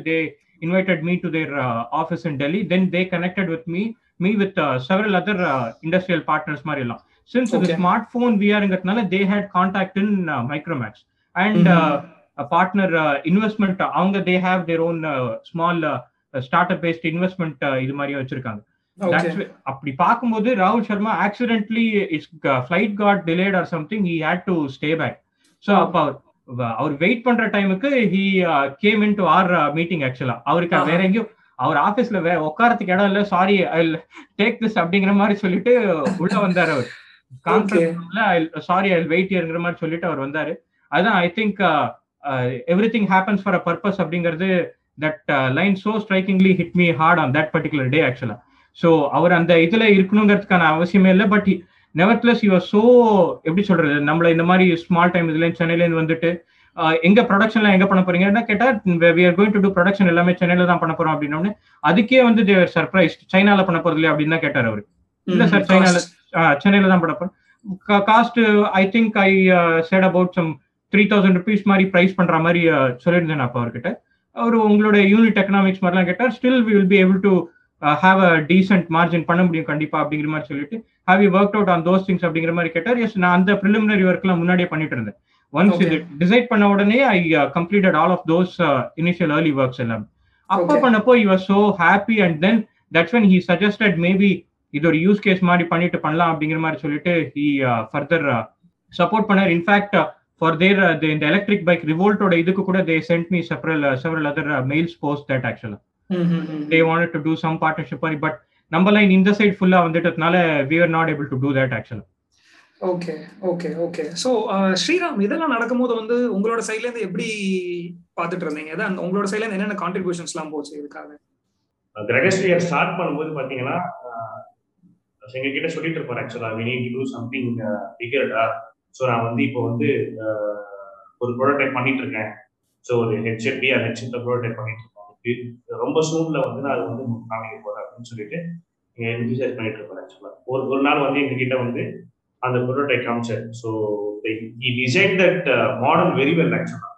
S3: they invited me to their uh, office in delhi then they connected with me me with uh, several other industrial partners marilla since
S2: okay.
S3: the smartphone vr they had contact in micromax and
S2: mm-hmm.
S3: a partner investment they have their own small start up based investment இது மாதிரியும் வச்சிருக்காங்க. அப்படி பார்க்கும்போது ராகுல் Sharma accidentally is flight got delayed or something he had to stay back so அப்போ அவர் வெயிட் பண்ற டைமுக்கு he came in to our meeting ஆக்சுவலா அவருக்கு. வேற எங்கேயும் அவர் ஆபீஸ்ல வே உட்காரத்துக்கு இடம் இல்ல சாரி ஐ டேக் திஸ் அப்படிங்கிற மாதிரி சொல்லிட்டு உள்ள வந்தாரு அவர். கான்ஃபரன்ஸ்ல சாரி ஐ வெயிட் இயர்ங்கிற மாதிரி சொல்லிட்டு அவர் வந்தாரு. அதான் I think everything happens for a purpose அப்படிங்கிறது that line so strikingly hit me hard on that particular day ஆக்சுவலா ஸோ அவர் அந்த இதுல இருக்கணுங்கிறதுக்கான அவசியமே இல்லை பட் நெவர்த்லெஸ் யூஆர் சோ எப்படி சொல்றது நம்மள இந்த மாதிரி ஸ்மால் டைம் இதுல சென்னையில இருந்து வந்துட்டு எங்க ப்ரொடக்ஷன்ல எங்க பண்ண போறீங்கன்னா கேட்டா we are going to do production எல்லாமே சென்னையில தான் பண்ண போறோம் அப்படின்னோடனே அதுக்கே வந்து தேவர் சர்ப்ரைஸ் சைனால பண்ண போறது இல்லையா அப்படின்னு தான் கேட்டார் அவரு. இல்ல சார் சைனால சென்னையில தான் பண்ண போறோம். Cost I think I said about some three thousand rupees மாதிரி ப்ரைஸ் பண்ற மாதிரி சொல்லியிருந்தேன் அப்போ அவர்கிட்ட. அவர் உங்களோட யூனிட் எக்கனாமிக்ஸ் மாதிரிலாம் கேட்டார் still we will be able to have a decent margin பண்ண முடியும் கண்டிப்பா அப்படிங்கிற மாதிரி சொல்லிட்டு have you work out on those things அப்படிங்கிற மாதிரி கேட்டார் எஸ் நான் அந்த ப்ரிலிமினரி ஒர்க்லாம் முன்னாடியே பண்ணிட்டு இருந்தேன் ஒன்ஸ். இது டிசைட் பண்ண உடனே I completed all of those initial early works எல்லாம் அப்போ. பண்ணப்போ you are so happy and then that's when he suggested maybe இது ஒரு யூஸ் கேஸ் மாதிரி பண்ணிட்டு பண்ணலாம் அப்படிங்கிற மாதிரி சொல்லிட்டு ஹி ஃபர்தர் சப்போர்ட் பண்ணார் இன்ஃபேக்ட் ஃபார் தேர் இந்த எலக்ட்ரிக் பைக் ரிவோல்ட்டோட இதுக்கு கூட they sent me several several other mails post that ஆக்சுவலா they wanted to do some partnership மாதிரி பட் நம்ம லைன் இந்த சைடு ஃபுல்லா வந்துட்டதுனால we are not able to do that ஆக்சுவலா
S2: okay okay okay so Sriram இதெல்லாம் நடக்கும்போது வந்து உங்களோட சைட்ல இருந்து எப்படி பார்த்துட்டு இருந்தீங்க? அதான் உங்களோட சைட்ல இருந்து என்னென்ன கான்ட்ரிபியூஷன்ஸ்லாம் போச்சு இதுக்காக?
S4: கிரகஸ்ரீயர் ஸ்டார்ட் பண்ணும்போது பாத்தீங்கன்னா ஆஹ் எங்க கிட்ட சொல்லிட்டு இருப்பாரு ஆக்சுவலா we need to something figured so நான் வந்து இப்போ வந்து ஒரு ப்ரோட்டோடைப் பண்ணிட்டு இருக்கேன் ஸோ ஒரு ஹெட்செட் பிஆர் ஹெட்செட்ல ப்ரோட்டோடைப் பண்ணிட்டு இருக்கேன் இது ரொம்ப சூன்ல வந்து நான் அது வந்து காமிக்க போறேன் அப்படின்னு சொல்லிட்டு என்டிசைட் பண்ணிட்டு ஆக்சுவலா ஒரு ஒரு நாள் வந்து எங்க கிட்ட வந்து அந்த ப்ரோட்டோடைப் காமிச்சார். So design that model very well ஆக்சுவலா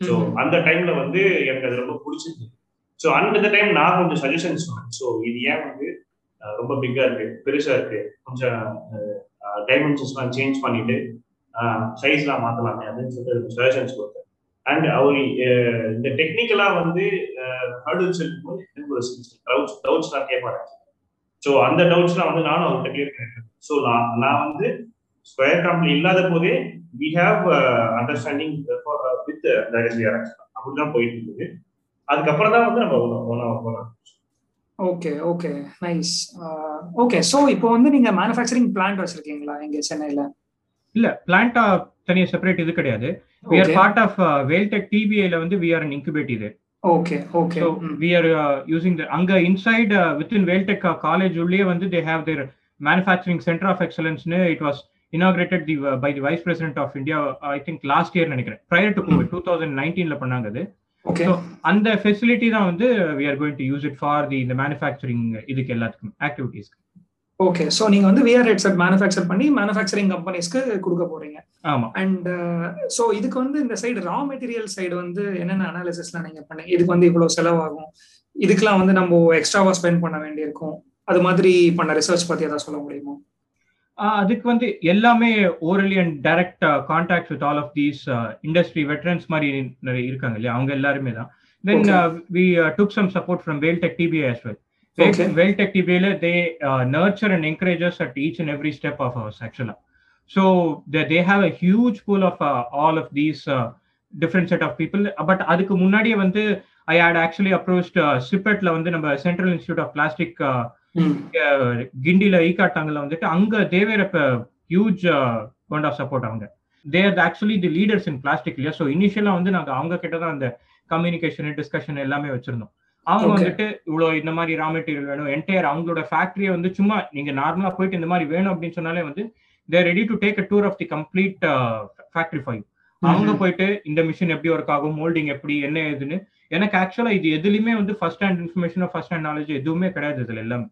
S4: ஸோ அந்த டைம்ல வந்து எனக்கு அது ரொம்ப பிடிச்சிருந்தது ஸோ அந்த டைம் நான் கொஞ்சம் சஜஷன்ஸ் சொன்னேன். ஸோ இது ஏன் வந்து ரொம்ப பிக்கா இருக்கு பெருசா இருக்கு? கொஞ்சம் டைமென்ஷன்ஸ்லாம் சேஞ்ச் பண்ணிட்டு சைஸ்லாம் மாற்றலாமே அப்படின்னு சொல்லிட்டு சஜஷன்ஸ் கொடுத்தேன். அண்ட் அவர் இந்த டெக்னிக்கலாக வந்து ஹர்டில்ஸ் இருக்கும்போது எனக்கு ஒரு டவுட்ஸ் டவுட்ஸ்லாம் கேட்பாரு ஸோ அந்த டவுட்ஸ்லாம் வந்து நானும் அவர்கிட்ட கிளியர் பண்ணிட்டேன். ஸோ நான் நான் வந்து ஸ்கொயர் கம்பெனி இல்லாத போதே வி ஹாவ் அண்டர்ஸ்டாண்டிங் வித் அப்படிதான் போயிட்டு இருந்தது. அதுக்கப்புறம் தான் வந்து நம்ம ஒன்றா போனோம்
S2: okay okay nice okay so இப்போ வந்து நீங்க மேனுஃபேக்சரிங் பிளான்ட் வச்சிருக்கீங்களா இங்க சென்னையில?
S3: இல்ல பிளான்டா தனியா செப்பரேட் இது கிடையாது we
S2: are
S3: part of Veltech டிபிஐல வந்து வி ஆர் அன் இன்குபேட் இது
S2: okay okay
S3: So we are uh, using the அங்க inside uh, within Valtech uh, college உள்ளே வந்து they have their manufacturing center of excellence னு it was inaugurated the, uh, by the vice president of India uh, I think last year நினைக்கிறேன் prior to COVID 2019 ல பண்ணாங்க அது So, அந்த ஃபெசிலிட்டி தான் வந்து we are going to use it for the இந்த manufacturing இதுக்கு எல்லாத்துக்கும் activities
S2: ஓகே ஸோ நீங்க வந்து விஆர் ஹெட்செட் மேனுஃபேக்சர் பண்ணி மேனுஃபேக்சரிங் கம்பெனிஸ்க்கு கொடுக்க போறீங்க.
S3: ஆமா.
S2: அண்ட் ஸோ இதுக்கு வந்து இந்த சைடு ரா மெட்டீரியல் சைடு வந்து என்னென்ன அனாலிசிஸ்லாம் நீங்க பண்ணீங்க? இதுக்கு வந்து இவ்வளவு செலவாகும். இதுக்கெல்லாம் வந்து நம்ம எக்ஸ்ட்ராவா ஸ்பெண்ட் பண்ண வேண்டியிருக்கும். அது மாதிரி பண்ண ரிசர்ச் பத்தி ஏதாவது சொல்ல முடியுமா?
S3: அதுக்கு வந்து எல்லாமே orally and direct contact with all of these industry veterans மாதிரி நிறைய இருக்காங்க இல்லையா? அவங்க எல்லாருமே தான். Then. We took some support from Veltech TBI well
S2: Okay.
S3: டிபிஐல they nurture and encourages at each and every step of ours ஆக்சுவலா so they have a huge pool of all of these different set of people but அதுக்கு முன்னாடியே வந்து ஐ ஹேட் ஆக்சுவலி அப்ரோச்ட் சிப்பெட்ல வந்து நம்ம சென்ட்ரல் இன்ஸ்டியூட் ஆஃப் பிளாஸ்டிக் கிண்டில ஈகாட்டாங்கல வந்துட்டு அங்க they were huge kind of support அவங்க. They're actually the leaders in plastic இல்லையா? ஸோ இனிஷியலா வந்து நாங்க அவங்க கிட்ட தான் அந்த கம்யூனிகேஷன் டிஸ்கஷன் எல்லாமே வச்சிருந்தோம். அவங்க. வந்துட்டு இவ்வளவு இந்த மாதிரி ரா மெட்டீரியல் வேணும். என்டையர் அவங்களோட ஃபேக்டரியை வந்து சும்மா நீங்க நார்மலா போயிட்டு இந்த மாதிரி வேணும் அப்படின்னு சொன்னாலே வந்து they're ready to take a tour of the complete factory five அவங்க போயிட்டு இந்த மிஷின் எப்படி ஒர்க் ஆகும் மோல்டிங் எப்படி என்ன ஏதுன்னு எனக்கு ஆக்சுவலா இது எதுலயுமே வந்து first hand information first hand knowledge எதுவுமே கிடையாது இதுல எல்லாமே.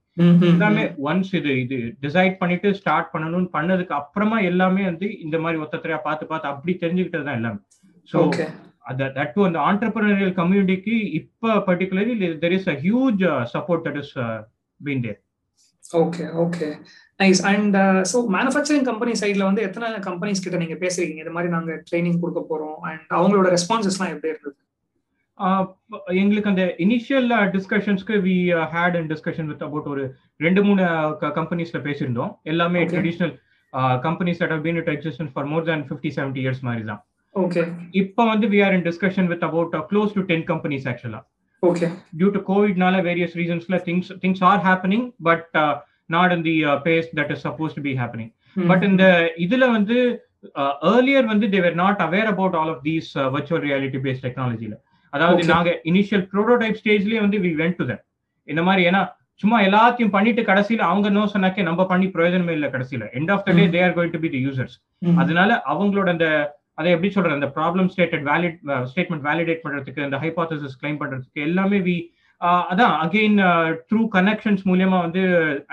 S3: எல்லாமே ஒன்ஸ் இது இது டிசைட் பண்ணிட்டு ஸ்டார்ட் பண்ணணும்னு பண்ணதுக்கு அப்புறமா எல்லாமே வந்து இந்த மாதிரி ஒத்தத்தரையா பார்த்து பார்த்து அப்படி தெரிஞ்சுக்கிட்டது தான் எல்லாமே ஸோ
S2: ஓகே
S3: தட் டு அந்த ஆண்டர்பிரினரியல் கம்யூனிட்டிக்கு இப்போ particularly there is a huge support that is been there
S2: okay okay nice and so manufacturing company சைடில் வந்து எத்தனை கம்பெனிஸ் கிட்ட நீங்க பேசுறீங்க? இது மாதிரி நாங்க ட்ரைனிங் கொடுக்க போறோம். அண்ட் அவங்களோட ரெஸ்பான்சஸ்லாம் எப்படி இருந்தது?
S3: எங்களுக்கு அந்த initial டிஸ்கஷன்ஸ்க்கு we had and discussion with about ஒரு ரெண்டு மூணு கம்பெனிஸ்ல பேசியிருந்தோம். எல்லாமே traditional companies that have been it existence for more than fifty seventy years மாதிரி தான்.
S2: ஓகே
S3: இப்போ வந்து we are in discussion with about close to ten companies ஆக்சுவலா
S2: ஓகே
S3: டியூ டு கோவிட்னால various ரீசன்ஸ்ல things things are happening but not in the pace that is suppose to be happening but இந்த இதுல வந்து ஏர்லியர் வந்து they were not aware about all of these virtual reality based டெக்னாலஜில அதாவது நாங்க இனிஷியல் ப்ரோட்டோடைப் ஸ்டேஜ்லயே வந்து வி வென்ட் டு தம் இந்த மாதிரி ஏன்னா சும்மா எல்லாத்தையும் பண்ணிட்டு கடைசியில அவங்க நோ சொன்னாக்கே நம்ம பண்ணி பிரயோஜனமே இல்லை கடைசியில. End of the day they are going to be the users அதனால அவங்களோட அந்த அதை எப்படி சொல்றது? அந்த problem stated valid statement validate பண்றதுக்கு அந்த ஹைபாத்தசிஸ் கிளைம் பண்றதுக்கு எல்லாமே வி அதான் அகெயின் த்ரூ கனெக்ஷன்ஸ் மூலியமா வந்து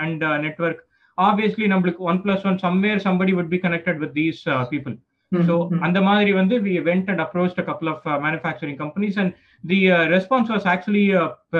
S3: அண்ட் நெட்ஒர்க் ஆப்வியஸ்லி நம்மளுக்கு one plus one somewhere somebody would be connected with these people so அந்த மாதிரி வந்து we went and approach a couple of manufacturing companies and the response was actually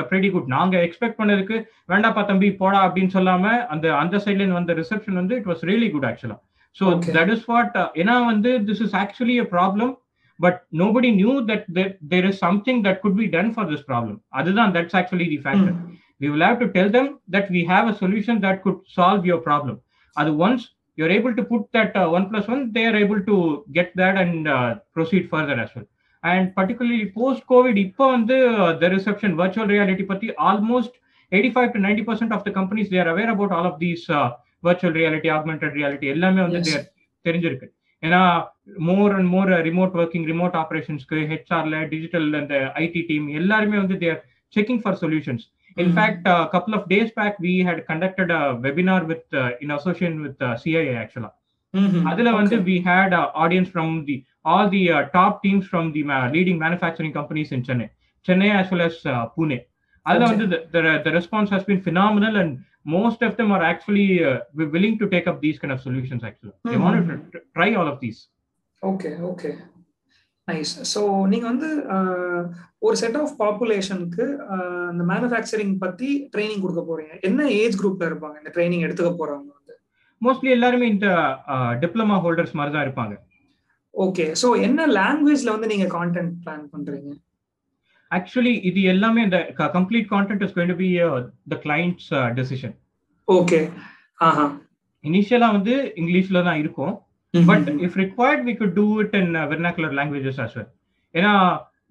S3: pretty good நாங்க எக்ஸ்பெக்ட் பண்ணதுக்கு வேண்டாப்பா தம்பி போடா அப்படின்னு சொல்லாம அந்த அந்த சைட்ல இருந்து வந்த ரிசப்ஷன் வந்து இட் வாஸ் ரியலி குட் ஆக்சுவலா ஸோ தட் இஸ் வாட் ஏன்னா வந்து this is actually a problem but nobody knew that there is something that could be done for this problem அதுதான் that's actually the factor we will have to tell them that we have a solution that could solve your problem அது once you're able to put that uh, one plus one, they are able to get that and uh, proceed further as well. And particularly post COVID, இப்போ வந்து the reception virtual reality பத்தி almost 85 to 90 percent of the companies they are aware about all of these uh, virtual reality, augmented reality எல்லாமே வந்து yes. தெரிஞ்சிருக்கு ஏன்னா more and more remote working remote ஆப்ரேஷன்ஸ்க்கு ஹெச்ஆர்ல டிஜிட்டல் அந்த ஐடி டீம் எல்லாருமே வந்து they're checking for solutions In mm-hmm. fact, a uh, couple of days back, we had conducted a webinar with uh, in association with uh, CIA actually. Mm-hmm. Adila okay. we had uh, audience from the all the uh, top teams from the uh, leading manufacturing companies in Chennai, Chennai as well uh, most of them are actually uh, willing to take up these kind of solutions. Actually, mm-hmm. they wanted to try all of these.
S2: Okay. Okay. Nice so நீங்கள் வந்து ஒரு செட் ஆஃப் பாப்புலேஷனுக்கு இந்த மேனுஃபேக்சரிங் பற்றி ட்ரைனிங் கொடுக்க போறீங்க என்ன ஏஜ் குரூப்ல இருப்பாங்க இந்த ட்ரைனிங் எடுத்துக்க போறவங்க வந்து
S3: மோஸ்ட்லி எல்லாருமே இந்த டிப்ளமா ஹோல்டர்ஸ் மாதிரி தான் இருப்பாங்க
S2: ஓகே ஸோ என்ன லாங்குவேஜ்ல வந்து நீங்க கான்டென்ட் பிளான் பண்றீங்க
S3: ஆக்சுவலி இது எல்லாமே இந்த complete content is going to be the clients decision
S2: okay ஆஹா.
S3: இனிஷியலா வந்து இங்கிலீஷ்ல தான் இருக்கும். But if required we could do it in vernacular languages as well ஏன்னா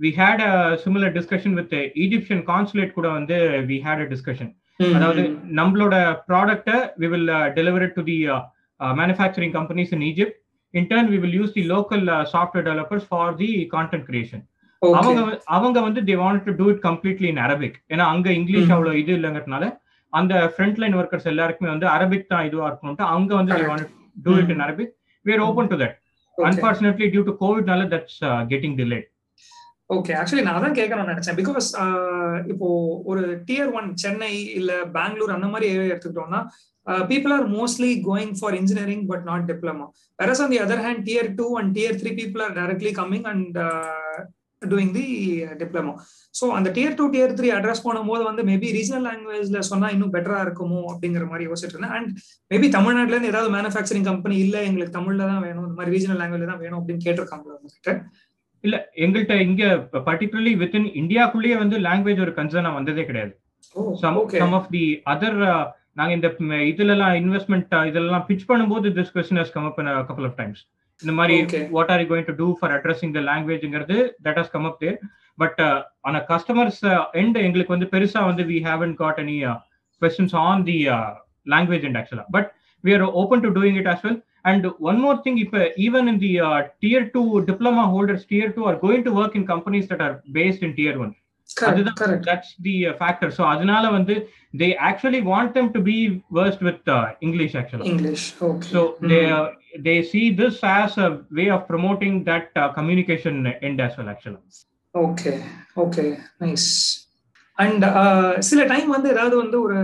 S3: we had a similar discussion with Egyptian consulate கூட வந்து வி ஹேட் அ டிஸ்கஷன் அதாவது நம்மளோட ப்ராடக்ட்டை we will deliver to the manufacturing companies in Egypt in turn we will use the local software developers for the content creation அவங்க அவங்க வந்து they want to do it completely in Arabic ஏன்னா அங்க இங்கிலீஷ் அவ்வளவு இது இல்லைங்கிறதுனால அந்த ஃப்ரண்ட் லைன் ஒர்க்கர்ஸ் எல்லாருக்குமே வந்து அரபிக் தான் இதுவா இருக்கணும்ட்டு அவங்க வந்து they want do it in Arabic we are open to that. Okay. Unfortunately, due to COVID, that's uh, getting delayed.
S2: Okay actually நான் தான் கேட்கணும்னு நினைச்சேன். பிகாஸ் இப்போ ஒரு டியர் ஒன் சென்னை இல்ல பெங்களூர் அந்த மாதிரி ஏரியா எடுத்துக்கிட்டோம்னா people are mostly going for engineering but not diploma whereas on the other hand tier two and tier three people are directly coming and doing the diploma so அந்த tier two tier three address பண்ணும்போது வந்து மேபி ரீஜனல் லாங்குவேஜ்ல சொன்னா இன்னும் பெட்டரா இருக்குமோ அப்படிங்கிற மாதிரி யோசிச்சுட்டு இருந்தேன். அண்ட் மேபி தமிழ்நாட்டுல இருந்து ஏதாவது மேனுஃபேக்சரிங் கம்பெனி இல்ல எங்களுக்கு தமிழ்ல தான் வேணும் இந்த மாதிரி ரீஜனல் லாங்குவேஜ் தான் வேணும் அப்படின்னு கேட்டிருக்காங்களா உங்ககிட்ட?
S3: இல்ல எங்கள்கிட்ட இங்க பர்டிகுலர்லி வித்தின் இந்தியாக்குள்ளேயே வந்து லாங்குவேஜ் ஒரு கன்சர்னா வந்ததே கிடையாது. சம் ஆஃப் தி அதர் நாங்க இந்த இதுல எல்லாம் இன்வெஸ்ட்மெண்ட் இதெல்லாம் பிச் பண்ணும்போது this question has come up couple of times இந்த மாதிரி what are you going to do for addressing the லாங்குவேஜ்ங்கிறது that has come up there but on a customers end எங்களுக்கு வந்து பெருசா வந்து we haven't got any questions on the language and actually but we are open to doing it as well and one more thing இப்போ even in the tier two diploma holders tier two are going to work in companies that are based in tier one அதுதான் தட்ஸ் தி ஃபேக்டர் ஸோ அதனால வந்து they actually want them to be versed with English ஆக்சுவலா
S2: English
S3: so they they see this as a way of promoting that uh, communication end as well actually
S2: okay okay nice And சில டைம் வந்து ஏதாவது வந்து ஒரு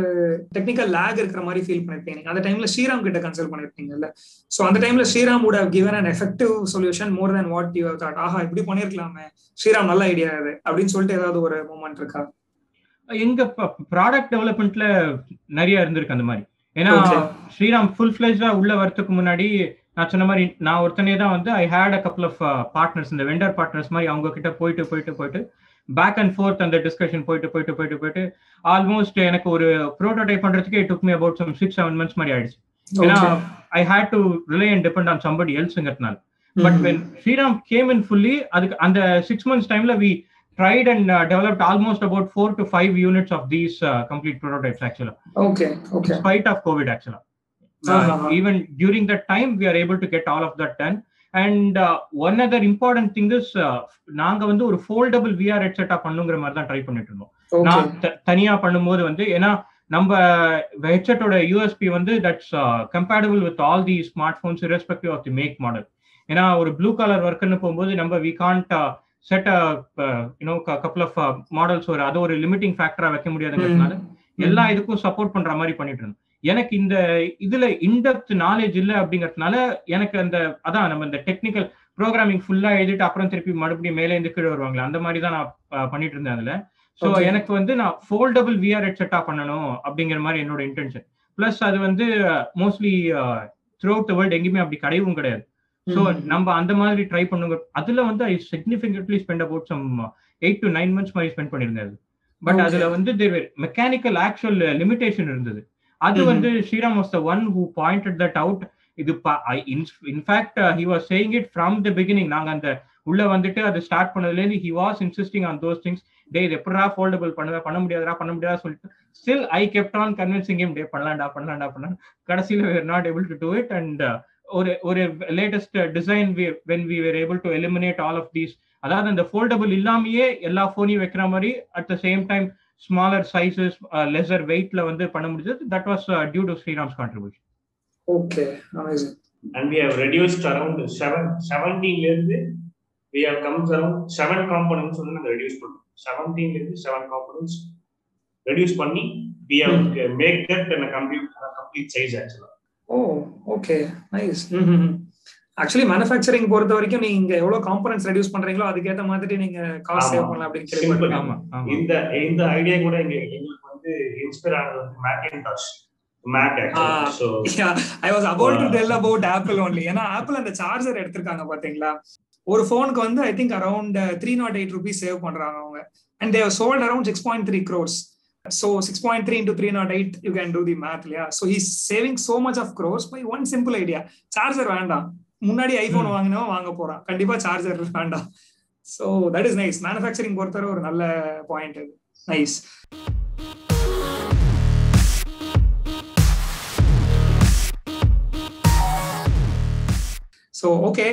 S2: டெக்னிக்கல் லேக் இருக்கிற மாதிரி ஃபீல் பண்ணிருப்பீங்க அந்த டைம்ல ஸ்ரீராம் கிட்ட கன்சல்ட் பண்ணிருப்பீங்கல்ல. ஸோ அந்த டைம்ல Sriram would have given an effective solution more than what you have thought. ஆஹா இப்படி பண்ணிருக்கலாமே. ஸ்ரீராம் நல்ல ஐடியா இது அப்படின்னு சொல்லிட்டு ஏதாவது ஒரு மூமெண்ட் இருக்கா?
S3: எங்க ப்ராடக்ட் டெவலப்மெண்ட்ல நிறைய இருந்திருக்கு அந்த மாதிரி. ஏன்னா. ஸ்ரீராம் ஃபுல் ஃபிளெஜ்டா உள்ள வரதுக்கு முன்னாடி நான் சொன்ன மாதிரி நான் ஒருத்தனே தான் வந்து I had a couple of partners இந்த வெண்டர் பார்ட்னர்ஸ் மாதிரி அவங்க கிட்ட போயிட்டு போயிட்டு போயிட்டு பேக் அண்ட் ஃபோர்த் அந்த டிஸ்கஷன் போயிட்டு போயிட்டு போயிட்டு போயிட்டு ஆல்மோஸ்ட் எனக்கு ஒரு ப்ரோட்டோடைப் பண்றதுக்கு took me about some six seven months மாதிரி ஆயிடுச்சு. ஏன்னா I had to rely and depend on somebody எல்ஸ்ங்கிறதுனால but when Sriram came in fully அதுக்கு அந்த சிக்ஸ் மந்த்ஸ் டைம்ல we tried and developed almost about four to five units of these complete prototypes actually
S2: okay okay
S3: spite of COVID, actually. Uh,
S2: Uh-huh.
S3: even during that time, we are able to get all of one other important thing is, uh, நாங்க வந்து ஒரு ஃபோல்டபிள் விஆர் ஹெட்செட்டா பண்ணுங்கிற மாதிரி தான் ட்ரை பண்ணிட்டு இருந்தோம். நான் தனியா பண்ணும்போது வந்து ஏன்னா நம்ம ஹெட்செட்டோட யூஎஸ்பி வந்து that's compatible with all the smart phones respective of the make model ஏன்னா ஒரு ப்ளூ கலர் ஒர்க்குன்னு போகும்போது நம்ம we can't set you know couple of models ஒரு அது ஒரு லிமிட்டிங் ஃபேக்டரா வைக்க முடியாதுங்கிறதுனால எல்லா இதுக்கும் சப்போர்ட் பண்ற மாதிரி பண்ணிட்டு இருந்தோம். எனக்கு இந்த இதுல இன்டெப்த் நாலேஜ் இல்ல அப்படிங்கறதுனால எனக்கு அந்த அதான் நம்ம இந்த டெக்னிக்கல் ப்ரோக்ராமிங் ஃபுல்லா எழுதிட்டு அப்புறம் திருப்பி மறுபடியும் மேலே இருந்து கீழே வருவாங்களே அந்த மாதிரி தான் நான் பண்ணிட்டு இருந்தேன் அதுல. So
S2: Okay.
S3: எனக்கு வந்து நான் ஃபோல்டபிள் விஆர் ஹெட்செட்டா பண்ணணும் அப்படிங்கிற மாதிரி என்னோட இன்டென்ஷன் பிளஸ் அது வந்து mostly throughout the world எங்கேயுமே அப்படி கிடையவும் கிடையாது. ஸோ நம்ம அந்த மாதிரி ட்ரை பண்ணுங்க. அதுல வந்து I significantly spend about some eight to nine months மாதிரி ஸ்பெண்ட் பண்ணியிருந்தேன் பட். அதுல வந்து மெக்கானிக்கல் ஆக்சுவல் லிமிடேஷன் இருந்தது. அது. வந்து Sriram was the one who pointed that out இது in fact he was saying it from the beginning நாங்க அந்த உள்ள வந்துட்டு அது ஸ்டார்ட் பண்ணதுலேருந்து he was insisting on those things டே இது எப்படா ஃபோல்டபிள் பண்ணுவேன் பண்ண முடியாதா பண்ண முடியாதா சொல்லிட்டு. Still I kept on convincing him டே பண்ணலாம்டா பண்ணலாம்டா பண்ணலாம் கடைசியில் we are not able to do it and ஒரு ஒரு latest design when we were able to eliminate all of these அதாவது அந்த ஃபோல்டபிள் இல்லாமயே எல்லா ஃபோனையும் வைக்கிற மாதிரி at the same time smaller sizes lesser வெயிட்ல வந்து பண்ண முடிஞ்சது that was due to Sriram's contribution
S2: okay amazing
S4: and we have reduced around seven, 17 ல இருந்து we have come around seven components வந்து நாங்க reduce பண்ணோம் 17 ல இருந்து seven components reduce பண்ணி we have make that in a complete, a complete size actually
S2: oh okay nice actually manufacturing பொறுத்த வரைக்கும் நீங்க எவ்வளவு காம்பனன்ட்ஸ் ரெடியூஸ் பண்றீங்களோ அதுக்கேத்த மாதிரி நீங்க காஸ்ட் சேவ். பண்ணலாம் அப்படின்னு. கேள்விப்பட்டிருக்கேன்.
S4: இந்த இந்த ஐடியா கூட எங்க எங்களுக்கு வந்து இன்ஸ்பயர் ஆனது வந்து Macintosh
S2: Mac.
S4: Actually so
S2: I was about to tell about Apple only ஏன்னா ஆப்பிள் அந்த சார்ஜர் எடுத்திருக்காங்க பாத்தீங்களா? ஒரு ஃபோனுக்கு வந்து I think around three nought eight rupees save பண்றாங்க அவங்க. And they sold around six point three crores so six point three into three nought eight you can do the math இல்லையா? So he's saving so much of crores by one simple idea charger வேண்டாம். முன்னாடி ஐபோன். வாங்கினவன் வாங்க போறான். கண்டிப்பா சார்ஜர் வேண்டாம். So that is nice manufacturing பொறுத்தவரை ஒரு நல்ல பாயிண்ட் இது நைஸ் ஸோ ஓகே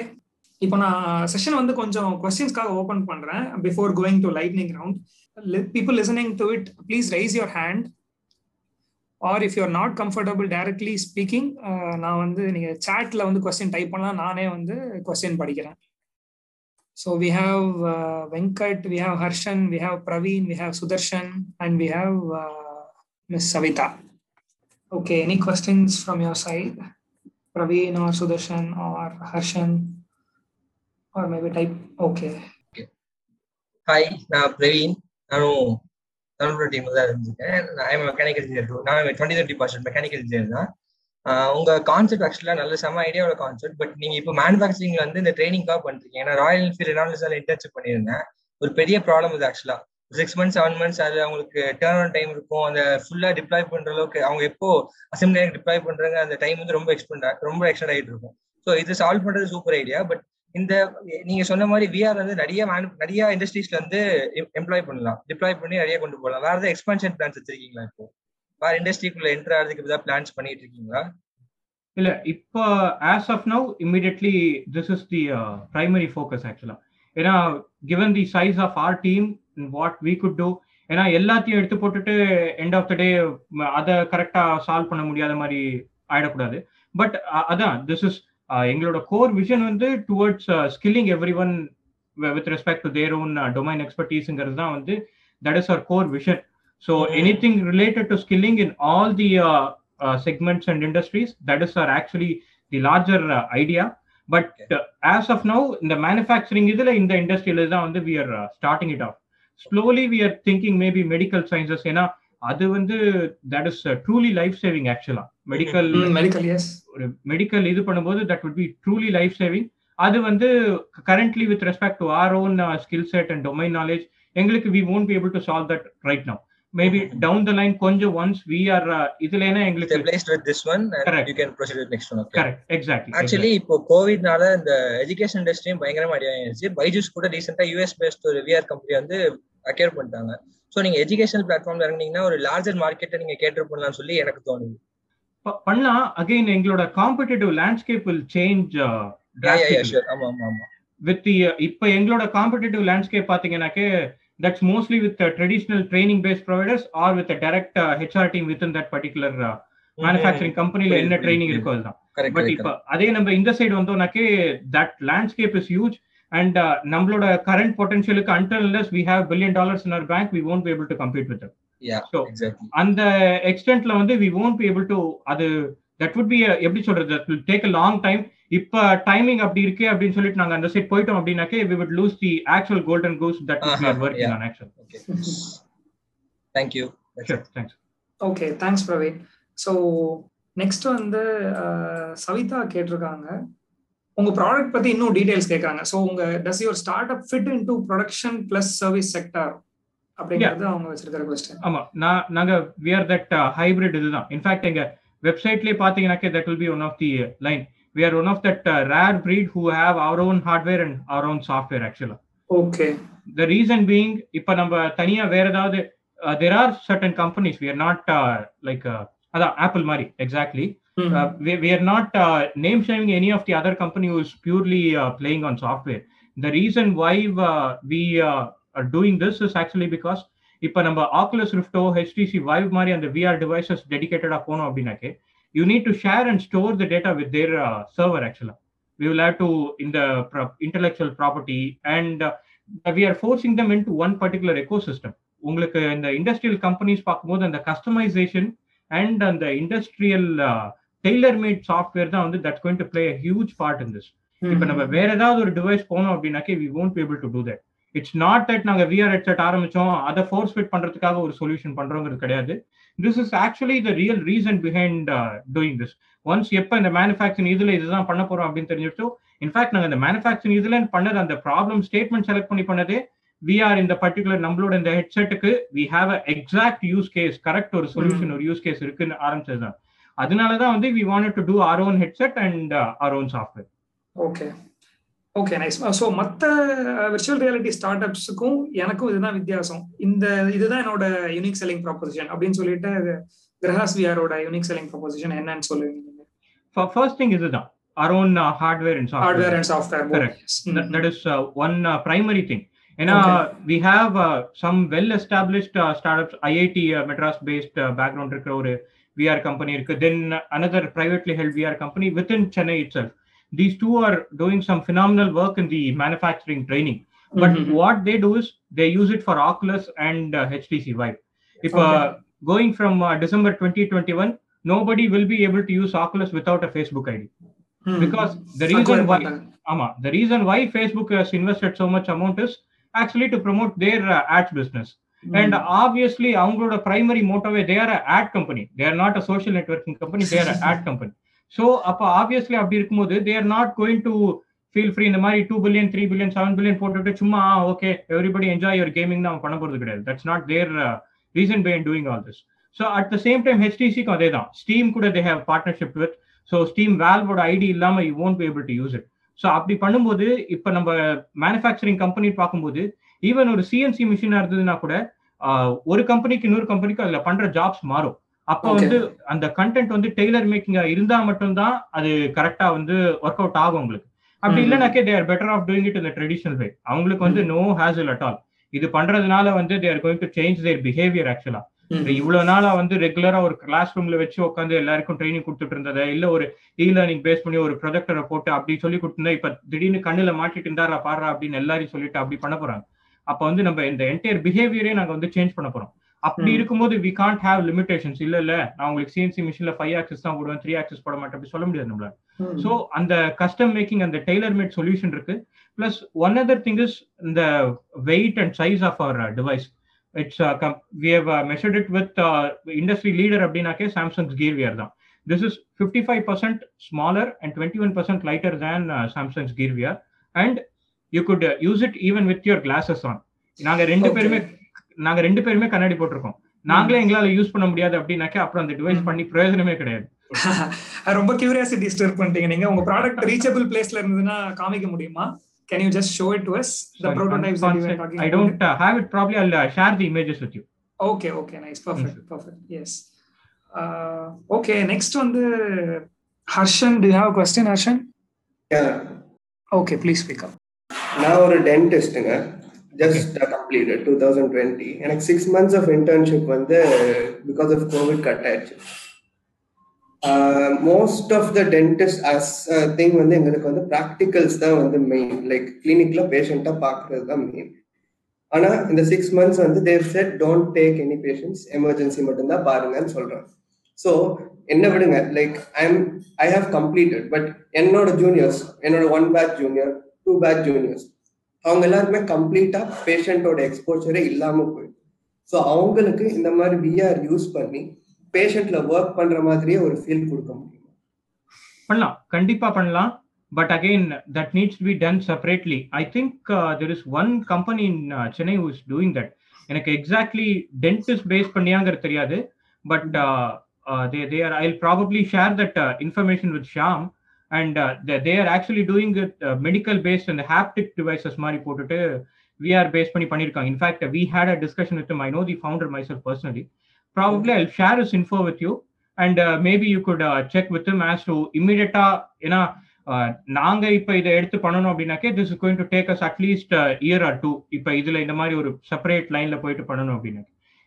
S2: இப்போ நான் செஷன் வந்து கொஞ்சம் கொஸ்டின்ஸ்க்காக ஓப்பன் பண்றேன். Before going to lightning round people listening to it please raise your hand or if you're not comfortable directly speaking நான் வந்து நீங்க சாட்ல வந்து கொஸ்டின் டைப் பண்ணலாம் நானே வந்து கொஸ்டின் படிக்கிறேன். So we have Venkat we have Harshan we have Praveen we have Sudharshan and we have miss Savita okay any questions from your side Praveen or Sudharshan or Harshan or maybe type okay
S5: hi நான் பிரவீன் நானும் தமிழ் டீம்ல தான் இருந்திருக்கேன் நான் மெக்கானிக்கல் இன்ஜினியர் நான் twenty thirty percent mechanical engineer தான். உங்க கான்செப்ட் ஆக்சுவலா நல்ல செம ஐடியாவோட கான்செப்ட் பட் நீங்க இப்போ மேனுஃபேக்சரிங்ல வந்து இந்த ட்ரைனிங்காக பண்றீங்க. ஏன்னா ராயல் என்ஃபீல்ட் ரெனால்ட்ஸ்ல இன்டர்ன்ஷிப் பண்ணியிருந்தேன். ஒரு பெரிய ப்ராப்ளம் இது ஆக்சுவலா சிக்ஸ் மந்த்ஸ் செவன் மந்த்ஸ் அது அவங்களுக்கு டேர்ன் ஆன் டைம் இருக்கும். அந்த ஃபுல்லா டிப்ளாய் பண்ற அளவுக்கு அவங்க எப்போ அசம்பிளி டிப்ளாய் பண்றாங்க அந்த டைம் வந்து ரொம்ப எக்ஸ்பெண்ட் ரொம்ப எக்ஸ்டெண்ட் ஆகிட்டு இருக்கும். ஸோ இது சால்வ் பண்றது சூப்பர் ஐடியா பட் இந்த நீங்க சொன்ன மாதிரி விஆர் வந்து நிறைய நிறைய இண்டஸ்ட்ரீஸ்ல வந்து எம்ப்ளாய் பண்ணலாம். டிப்ளாய் பண்ணி நிறைய கொண்டு போகலாம் வேற ஏதாவது எக்ஸ்பான்ஷன் பிளான்ஸ் வச்சிருக்கீங்களா இப்போ? வேற இண்டஸ்ட்ரிக்குள்ள என்டர் ஆகிறதுக்கு ஏதாவது பிளான்ஸ் பண்ணிட்டு இருக்கீங்களா?
S3: இல்ல இப்போ as of now immediately this is the primary focus actually ஏன்னா given the size of our team what we could do ஏன்னா எல்லாத்தையும் எடுத்து போட்டுட்டு எண்ட் ஆஃப் த டே அதை கரெக்டா சால்வ் பண்ண முடியாத மாதிரி ஆயிடக்கூடாது. பட் அதான் திஸ் இஸ் எங்களோட கோர் விஷன் வந்து towards skilling everyone with respect to their own domain எக்ஸ்பர்டீஸ்ங்கிறது தான் வந்து that is our core vision so anything related to skilling in all the uh, segments and industries. That is our actually the larger uh, idea. But uh, as of now, in the manufacturing, இதுல இந்த இண்டஸ்ட்ரியில தான் வந்து we are uh, starting it off. Slowly we are thinking maybe medical sciences ஏன்னா அது வந்து that is truly life saving actually
S2: medical medical
S3: ஒரு மெடிக்கல் இது பண்ணும்போது that would be truly life saving அது வந்து currently with respect to our own skill set and domain knowledge எங்களுக்கு we won't be able to solve that right now. Maybe down the line கொஞ்சம் ஒன்ஸ் வி ஆர் இதுலனா எங்களுக்கு
S5: you can proceed with next one okay.
S3: Correct exactly
S5: actually இப்போ கோவிட்னால இந்த எஜுகேஷன் இண்டஸ்ட்ரியும் பயங்கரமா அடி வாங்கிருச்சு. பைஜூஸ் கூட ரீசெண்டா யூஎஸ் பேஸ்ட் ஒரு விஆர் கம்பெனி வந்து அக்யூர் பண்ணிட்டாங்க. சோ நீங்க எஜுகேஷன் பிளாட்ஃபார்ம்ல இறங்குனீங்கன்னா ஒரு லார்ஜர் மார்க்கெட்டை நீங்க கேட்டர் பண்ணலாம்னு சொல்லி எனக்கு தோணுது.
S3: பண்ணலாம். அகைன் எங்களோட காம்படிட்டிவ் லேண்ட்ஸ்கேப் வில் சேஞ்ச்.
S5: ஆமா ஆமா ஆமா.
S3: வித் தி இப்போ எங்களோட competitive landscape பாத்தீங்கன்னாக்கே that's mostly with traditional training based providers or with direct HR team with that particular manufacturing கம்பெனில என்ன ட்ரைனிங். இருக்கோ அதுதான். பட் இப்ப அதே நம்ம இந்த side வந்தோம்னாக்கே that landscape is huge and நம்மளோட current பொட்டன்ஷியலுக்கு until we have billion dollars in our bank we won't be able to compete with them.
S5: Yeah
S3: So,
S5: exactly
S3: அந்த எக்ஸ்டென்ட்ல வந்து we won't be able to அது தட் would be a, எப்படி சொல்றது that will take a long time. இப்ப டைமிங் அப்படி இருக்கு அப்படின்னு சொல்லிட்டு நாங்க அந்த சைட் போயிட்டோம் அப்படின்னாக்கே we would lose the actual golden goose that we are
S5: Uh-huh,
S3: working
S5: yeah.
S3: on actually.
S5: Okay thank you
S3: sure. thanks.
S2: Okay thanks Praveen so next வந்து சவிதா கேட்டிருக்காங்க. உங்க ப்ராடக்ட் பத்தி இன்னும் டீடைல்ஸ் கேட்கறாங்க ஸோ உங்க does your startup fit into production plus service sector அப்படிங்கிறது அவங்க வச்சிருக்கிற கொஸ்டின்
S3: ஆமா நான் நாங்க we are that uh, hybrid இதுதான் இன்ஃபேக்ட் எங்க வெப்சைட்லயே பாத்தீங்கன்னாக்கே be one of the uh, line we are one of that uh, rare breed who have our own hardware and our own software actually
S2: okay
S3: the reason being இப்ப நம்ம தனியா வேற ஏதாவது uh, there are certain companies we are not uh, like uh, அதான் ஆப்பிள் மாதிரி exactly uh, we, we are not uh, name shaming any of the other company who is purely uh, playing on software. The reason why uh, we uh, are doing this is actually because இப்ப நம்ம ஆக்குலஸ் ரிஃப்டோ ஹெச்டிசி வைவ் மாதிரி அந்த விஆர் டிவைசஸ் டெடிகேட்டடா போனோம் அப்படின்னாக்கே you need to share and store the data with their server actually we will have to இந்த intellectual property and we are forcing them into one particular ecosystem உங்களுக்கு இந்த இண்டஸ்ட்ரியல் கம்பெனிஸ் பார்க்கும்போது அந்த கஸ்டமைசேஷன் அண்ட் அந்த இண்டஸ்ட்ரியல் டெய்லர் மேட் சாஃப்ட்வேர் தான் வந்து that's going to play huge part in this இப்ப நம்ம வேற ஏதாவது ஒரு டிவைஸ் போனோம் அப்படின்னாக்கே we won't be able to do that. It's not that நாங்க விஆர் ஹெட்செட் ஆரம்பிச்சோம் அதை ஃபோர்ஸ் ஃபிட் பண்றதுக்காக ஒரு சொல்யூஷன் பண்றோங்கிறது கிடையாது. This is actually the real reason behind doing this once எப்ப இந்த மேனுஃபேக்சரிங் இதுல இதுதான் பண்ண போறோம் அப்படின்னு தெரிஞ்சிட்டோ இன்ஃபேக்ட் நாங்க இந்த மேனுஃபேக்சரிங் இதுல பண்ணது அந்த ப்ராப்ளம் ஸ்டேட்மெண்ட் செலக்ட் பண்ணி பண்ணதே வி ஆர் இந்த பர்டிகுலர் நம்மளோட இந்த ஹெட்செட்டுக்கு we have a exact use case correct ஒரு சொல்யூஷன் ஒரு யூஸ் கேஸ் இருக்குன்னு ஆரம்பிச்சதுதான். அதனாலதான் வந்து we wanted to do our own headset and our own software
S2: okay okay nice so மற்ற விர்ச்சுவல் ரியாலிட்டி ஸ்டார்ட் அப்ஸுக்கும் எனக்கும் இதுதான் வித்தியாசம். இந்த இதுதான் என்னோட யூனிக் செல்லிங் ப்ராப்போசிஷன் அப்படின்னு சொல்லிட்டு கிரஹாஸ் விஆரோட யூனிக் செல்லிங் ப்ராப்போசிஷன் என்னன்னு சொல்லுவீங்க
S3: ஃபர்ஸ்ட் திங் இதுதான். Our own uh, hardware and software.
S2: Hardware and software
S3: Correct. that, that is uh, one uh, primary thing. and uh, we have uh, some startups iit background VR company, then another privately held VR company within Chennai itself. These two are doing some phenomenal work in the manufacturing training. But mm-hmm. what they do is they use it for Oculus and uh, HTC Vive. If uh,
S2: okay.
S3: uh, going from uh, December 2021, nobody will be able to use Oculus without a Facebook ID. Mm-hmm. Because the reason why, ama, the reason why Facebook has invested so much amount is actually to promote their uh, ads business. And obviously, அவங்களோட ad company. They are not a social networking company. They are a ad [laughs] company. So, அப்ப obviously அப்படி இருக்கும்போது they are not going to feel free இந்த மாதிரி two billion three billion seven billion போட்டுட்டு சும்மா okay everybody enjoy your gaming தான் பண்ண போறது கிடையாது that's not their reason by doing all this so at the same time ஹெச்டிசிக்கும் அதே தான் ஸ்டீம் கூட they have partnership with so Steam வேல்வோட ID இல்லாம you won't be able to use it so அப்படி பண்ணும்போது இப்போ நம்ம மேனுஃபேக்சரிங் கம்பெனி பார்க்கும்போது ஈவன் ஒரு சிஎன்சி மிஷினா இருந்ததுன்னா கூட ஒரு கம்பெனிக்கு இன்னொரு கம்பெனிக்கு அதுல பண்ற ஜாப்ஸ் மாறும். அப்போ. வந்து அந்த கண்டென்ட் வந்து டெய்லர் மேக்கிங்கா இருந்தா மட்டும்தான் அது கரெக்டா வந்து ஒர்க் அவுட் ஆகும் உங்களுக்கு. அப்படி. இல்லைனாக்கே they are better off doing it இந்த ட்ரெடிஷனல் வே அவங்களுக்கு வந்து நோ ஹேசல் அட் ஆல் இது பண்றதுனால வந்து they are going to change their behaviour actually இவ்வளவு நாளா வந்து ரெகுலரா ஒரு கிளாஸ் ரூம்ல வச்சு உட்காந்து எல்லாருக்கும் ட்ரைனிங் கொடுத்துட்டு இருந்ததை இல்ல ஒரு இ லேர்னிங் பேஸ் பண்ணி ஒரு ப்ரொஜெக்டரை போட்டு அப்படி சொல்லி கொடுத்திருந்தா இப்ப திடீர்னு கண்ணுல மாட்டிட்டு இருந்தாரா பாடுறா அப்படின்னு எல்லாரையும் சொல்லிட்டு அப்படி பண்ண போறாங்க. அப்ப வந்து நம்ம இந்த என்டையர் பிஹேவியரே நாங்க வந்து சேஞ்ச் பண்ண போறோம். அப்படி. இருக்கும்போது வி காண்ட் ஹேவ் லிமிடேஷன்ஸ் இல்ல இல்ல. நான் உங்களுக்கு சிஎன்சி மிஷின்ல ஃபைவ் ஆக்சஸ் தான் போடுவேன் த்ரீ ஆக்சஸ் போட மாட்டேன் அப்படி சொல்ல முடியாது நம்மளால. ஸோ அந்த கஸ்டம் மேக்கிங் அந்த டெய்லர் மேட் சொல்யூஷன் இருக்கு. Plus one other thing is இந்த weight and size of our device it's we have measured it with industry leader அப்படின்னாக்கே Samsung's gear wear தான். This is fifty five percent smaller and twenty one percent lighter than Samsung's gear wear and you could use it even with your glasses on நாங்க ரெண்டு பேருமே நாங்க ரெண்டு பேருமே கண்ணாடி போட்டிருக்கோம் நாங்களே எங்களால யூஸ் பண்ண முடியாது அப்படின்னாக்கா அப்புறம் அந்த டிவைஸ் பண்ணி பிரயோஜனமே கிடையாது
S2: ரொம்ப கியூரியாசிட்டி ஸ்டர் பண்ணிட்டீங்க நீங்க உங்க ப்ராடக்ட் ரீச்சபிள் பிளேஸ்ல இருந்ததுன்னா காமிக்க முடியுமா Can you just show it to us? The
S3: Sorry,
S2: prototypes that you were talking
S3: I don't uh, have it. Probably I'll uh, share the images with you.
S2: Okay, okay, nice. Perfect, perfect. Yes. Uh, okay, next on the Harshan, do you have a question, Harshan?
S6: Yeah.
S2: Okay, please speak up.
S6: நான் ஒரு டென்டிஸ்ட்டுங்க just complete two thousand twenty எனக்கு சிக்ஸ் மந்த்ஸ் ஆஃப் இன்டர்ன்ஷிப் வந்து பிகாஸ் ஆஃப் கோவிட் கட் ஆயிடுச்சு. Most of the dentist as thing வந்து எங்களுக்கு வந்து ப்ராக்டிக்கல்ஸ் தான் வந்து மெயின் லைக் கிளினிக்ல பேஷண்ட்டாக பார்க்கறது தான் மெயின் ஆனால் இந்த சிக்ஸ் மந்த்ஸ் வந்து they've said don't take any patients emergency மட்டும்தான் பாருங்கன்னு சொல்கிறேன் ஸோ என்ன விடுங்க? Like I am I have completed but என்னோட ஜூனியர்ஸ் என்னோட one batch junior two batch juniors அவங்க எல்லாருமே கம்ப்ளீட்டா பேஷண்டோட எக்ஸ்போஷரே இல்லாம போயிடும் ஸோ அவங்களுக்கு இந்த மாதிரி விஆர் யூஸ் பண்ணி பேஷண்ட்ல ஒர்க் பண்ற மாதிரியே ஒரு ஃபீல் கொடுக்க முடியும்?
S3: பண்ணலாம். கண்டிப்பா பண்ணலாம். But again that needs to be done separately I think there is one company in Chennai who's doing that எனக்கு எக்ஸாக்ட்லி டென்டிஸ்ட் பேஸ் பண்ணியாங்கிறது தெரியாது. But they they are I probably share that information with Sham and they are actually doing with medical based அந்த ஹாப்டிக் டிவைசஸ் மாதிரி போட்டுட்டு விஆர் பேஸ் பண்ணி பண்ணியிருக்காங்க in fact we had a discussion with I know the founder myself personally probably I share is info with you and maybe you could check with maze to இமீடியட்டா ஏன்னா நாங்க இப்ப இதை எடுத்து பண்ணணும் அப்படின்னாக்கே this is going to take us at least year or two இப்ப இதுல இந்த மாதிரி ஒரு செப்பரேட் லைன்ல போயிட்டு பண்ணணும் அப்படின்னா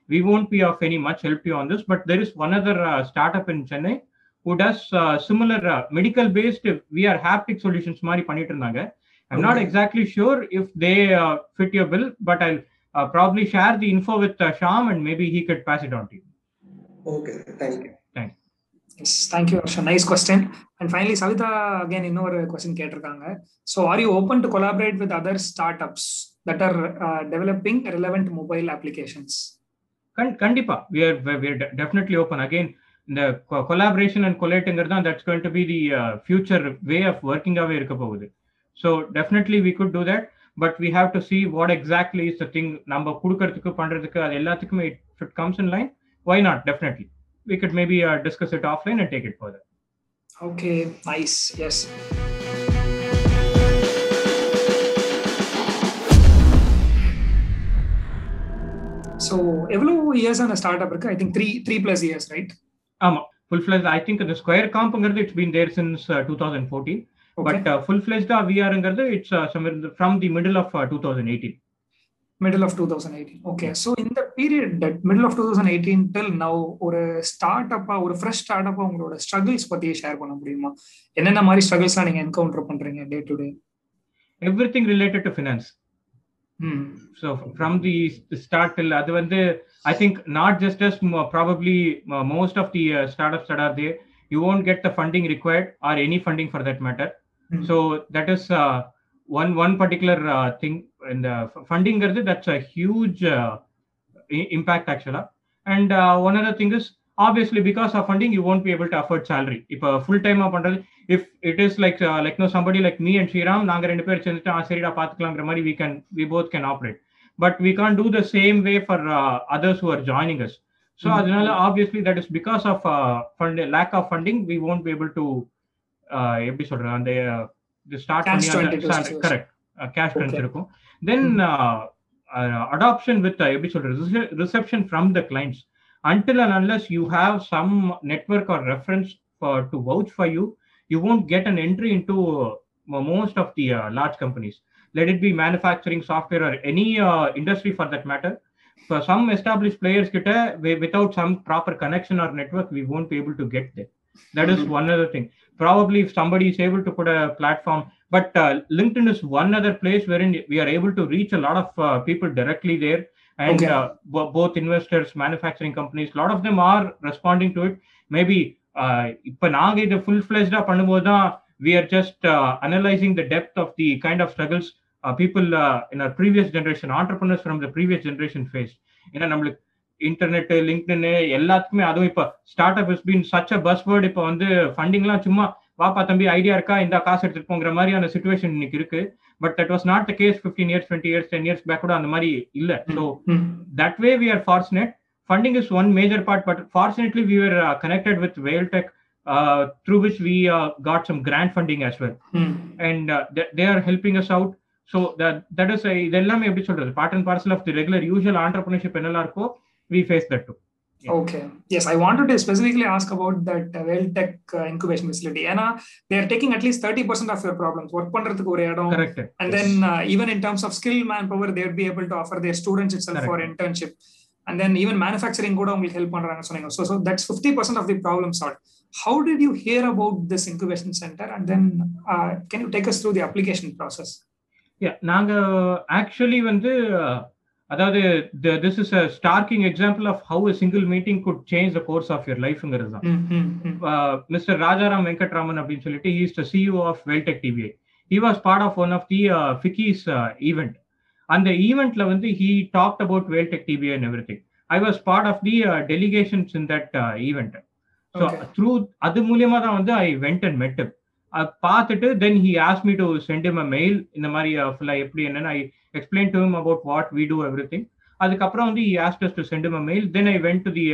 S3: we won't be of any much help you on this but there is one other start up in Chennai who does uh, similar uh, medical based vr haptic solutions மாதிரி பண்ணிட்டு இருந்தாங்க i'm not
S2: Okay.
S3: exactly sure if they uh, fit your bill but i'll uh, probably share the info with uh, sham and maybe he could pass it on to you
S6: okay thank you
S2: Yes, thank you, Harshan. Nice question. And finally, Savita, again, இன்னொரு question கேட்டிருக்காங்க. So, are you open to collaborate with other startups that are uh, developing relevant mobile applications?
S3: Con- கண்டிப்பா we are we are de- definitely open again இந்த கொலாபரேஷன் அண்ட் கொலேட்டுங்கிறது தான் that's going to be the future way of ஒர்க்கிங்காகவே இருக்க போகுது. So definitely we could do that but we have to see what exactly is the thing நம்ம கொடுக்கறதுக்கு பண்ணுறதுக்கு அது எல்லாத்துக்குமே it it comes in line why not definitely we could maybe discuss it offline and take it further
S2: okay nice yes so எவ்வளவு இயர்ஸ் ஆன ஸ்டார்ட் அப் இருக்கு? I think three three plus years right
S3: ஆமா. ஃபுல் ஃபிளஜ் ஐ திங்க் இந்த square காம்ப்ங்கிறது it's been there since two thousand fourteen but full ஃபிளஜ்டா விஆர்ங்கிறது it's from the middle of two thousand eighteen
S2: middle of two thousand eighteen okay so இந்த period middle of two thousand eighteen till now ஒரு ஸ்டார்ட் அப்பா ஒரு ஃப்ரெஷ் ஸ்டார்ட் அப்பா உங்களோட ஸ்ட்ரகிள்ஸ் பத்தி ஷேர் பண்ண முடியுமா? என்னென்ன மாதிரி ஸ்ட்ரகிள்ஸ்லாம் நீங்க என்கவுண்டர் பண்றீங்க day to day
S3: everything related to finance so from the start till அது வந்து i think not just as mo- probably uh, most of the uh, startups that are there you won't get the funding required or any funding for that matter
S2: Hmm.
S3: so that is uh, one one particular uh, thing in the f- funding garde, that's a huge uh, i- impact actually and uh, one other thing is obviously because of funding you won't be able to afford salary if a full time பண்றது if it is like uh, like no somebody like me and Shriram நாங்க ரெண்டு பேர் சேர்ந்துட்டு "ஆ, சரிடா பாத்துக்கலாங்கிற மாதிரி we can we both can operate but we can't do the same way for uh, others who are joining us so
S2: Mhm.
S3: அதனால obviously that is because of uh, fund lack of funding we won't be able to uh, எப்படி சொல்றது அந்த uh, the start
S2: Catch
S3: பண்ணி அந்த
S2: 22 situation.
S3: correct uh, cash crunch
S2: Okay.
S3: இருக்கும் then uh, uh, adoption with uh, எப்படி சொல்றது rece- reception from the clients until and unless you have some network or reference for to vouch for you you won't get an entry into uh, most of the uh, large companies. Let it be manufacturing software or any uh, industry for that matter. For some established players without some proper connection or network we won't be able to get there. That is one other thing. Probably if somebody is able to put a platform but uh, linkedin is one other place wherein we are able to reach a lot of uh, people directly there and
S2: Okay.
S3: uh, bo- both investors manufacturing companies a lot of them are responding to it maybe uh, இப்ப நாங்க இதை ஃபுல் ஃபிளெஜ்டா பண்ணும்போது தான் we are just uh, analyzing the depth of the kind of struggles uh, people uh, in our previous generation entrepreneurs from the previous generation faced ஏன்னா நம்மளுக்கு இன்டர்நெட் லிங்க்டின் எல்லாத்துக்குமே அதுவும் இப்போ start up is been such a buzz word இப்போ வந்து ஃபண்டிங்லாம் சும்மா வாப்பா தம்பி ஐடியா இருக்கா இந்த காசு எடுத்துட்டு போங்கிற மாதிரியான சுச்சுவேஷன் இன்னைக்கு இருக்கு but that was not the case fifteen years twenty years ten years back கூட அந்த மாதிரி இல்ல so that way we are fortunate funding is one major part, but fortunately we were uh, connected with WhaleTech, uh, through which we uh, got some grant funding as well,
S2: Hmm.
S3: and uh, th- they are helping us out. So that that is a இதெல்லாமே எப்படி சொல்றது part and parcel of the regular usual entrepreneurship என்னெல்லாம் இருக்கோ we face that too.
S2: Okay. Yes, I wanted to specifically ask about that uh, WellTech uh, incubation facility. ஏன்னா they are taking at least 30% of your problems. Work பண்றதுக்கு ஒரு இடம்
S3: Correct.
S2: and then uh, even in terms of skill manpower they would be able to offer their students itself
S3: Correct.
S2: for internship and then even manufacturing கூட உங்களுக்கு ஹெல்ப் பண்றாங்க சொன்னீங்க so so that's 50% of the problem solved how did you hear about this incubation center and then uh, can you take us through the application process
S3: Yeah, நாங்க ஆக்சுவலி வந்து uh, அதாவது this is a striking example of how a single meeting could change the course of your லைஃப்ங்கிறது தான். மிஸ்டர் ராஜாராம் வெங்கட்ராமன் அப்படின்னு சொல்லிட்டு he is the CEO of Veltech TBI he was part of one of the FICCI's event அந்த ஈவெண்ட்ல வந்து he talked about Veltech TBI and every thing I was part of the delegations in that event
S2: so.
S3: Through அது மூலியமா தான் வந்து ஐ வெண்ட் அண்ட் மெட் பார்த்துட்டு then he as me to send him a mail இந்த மாதிரி ஃபுல்லாக எப்படி என்னன்னு I explain to him about what we do every thing அதுக்கப்புறம் வந்து asked us to send him a mail then I went to the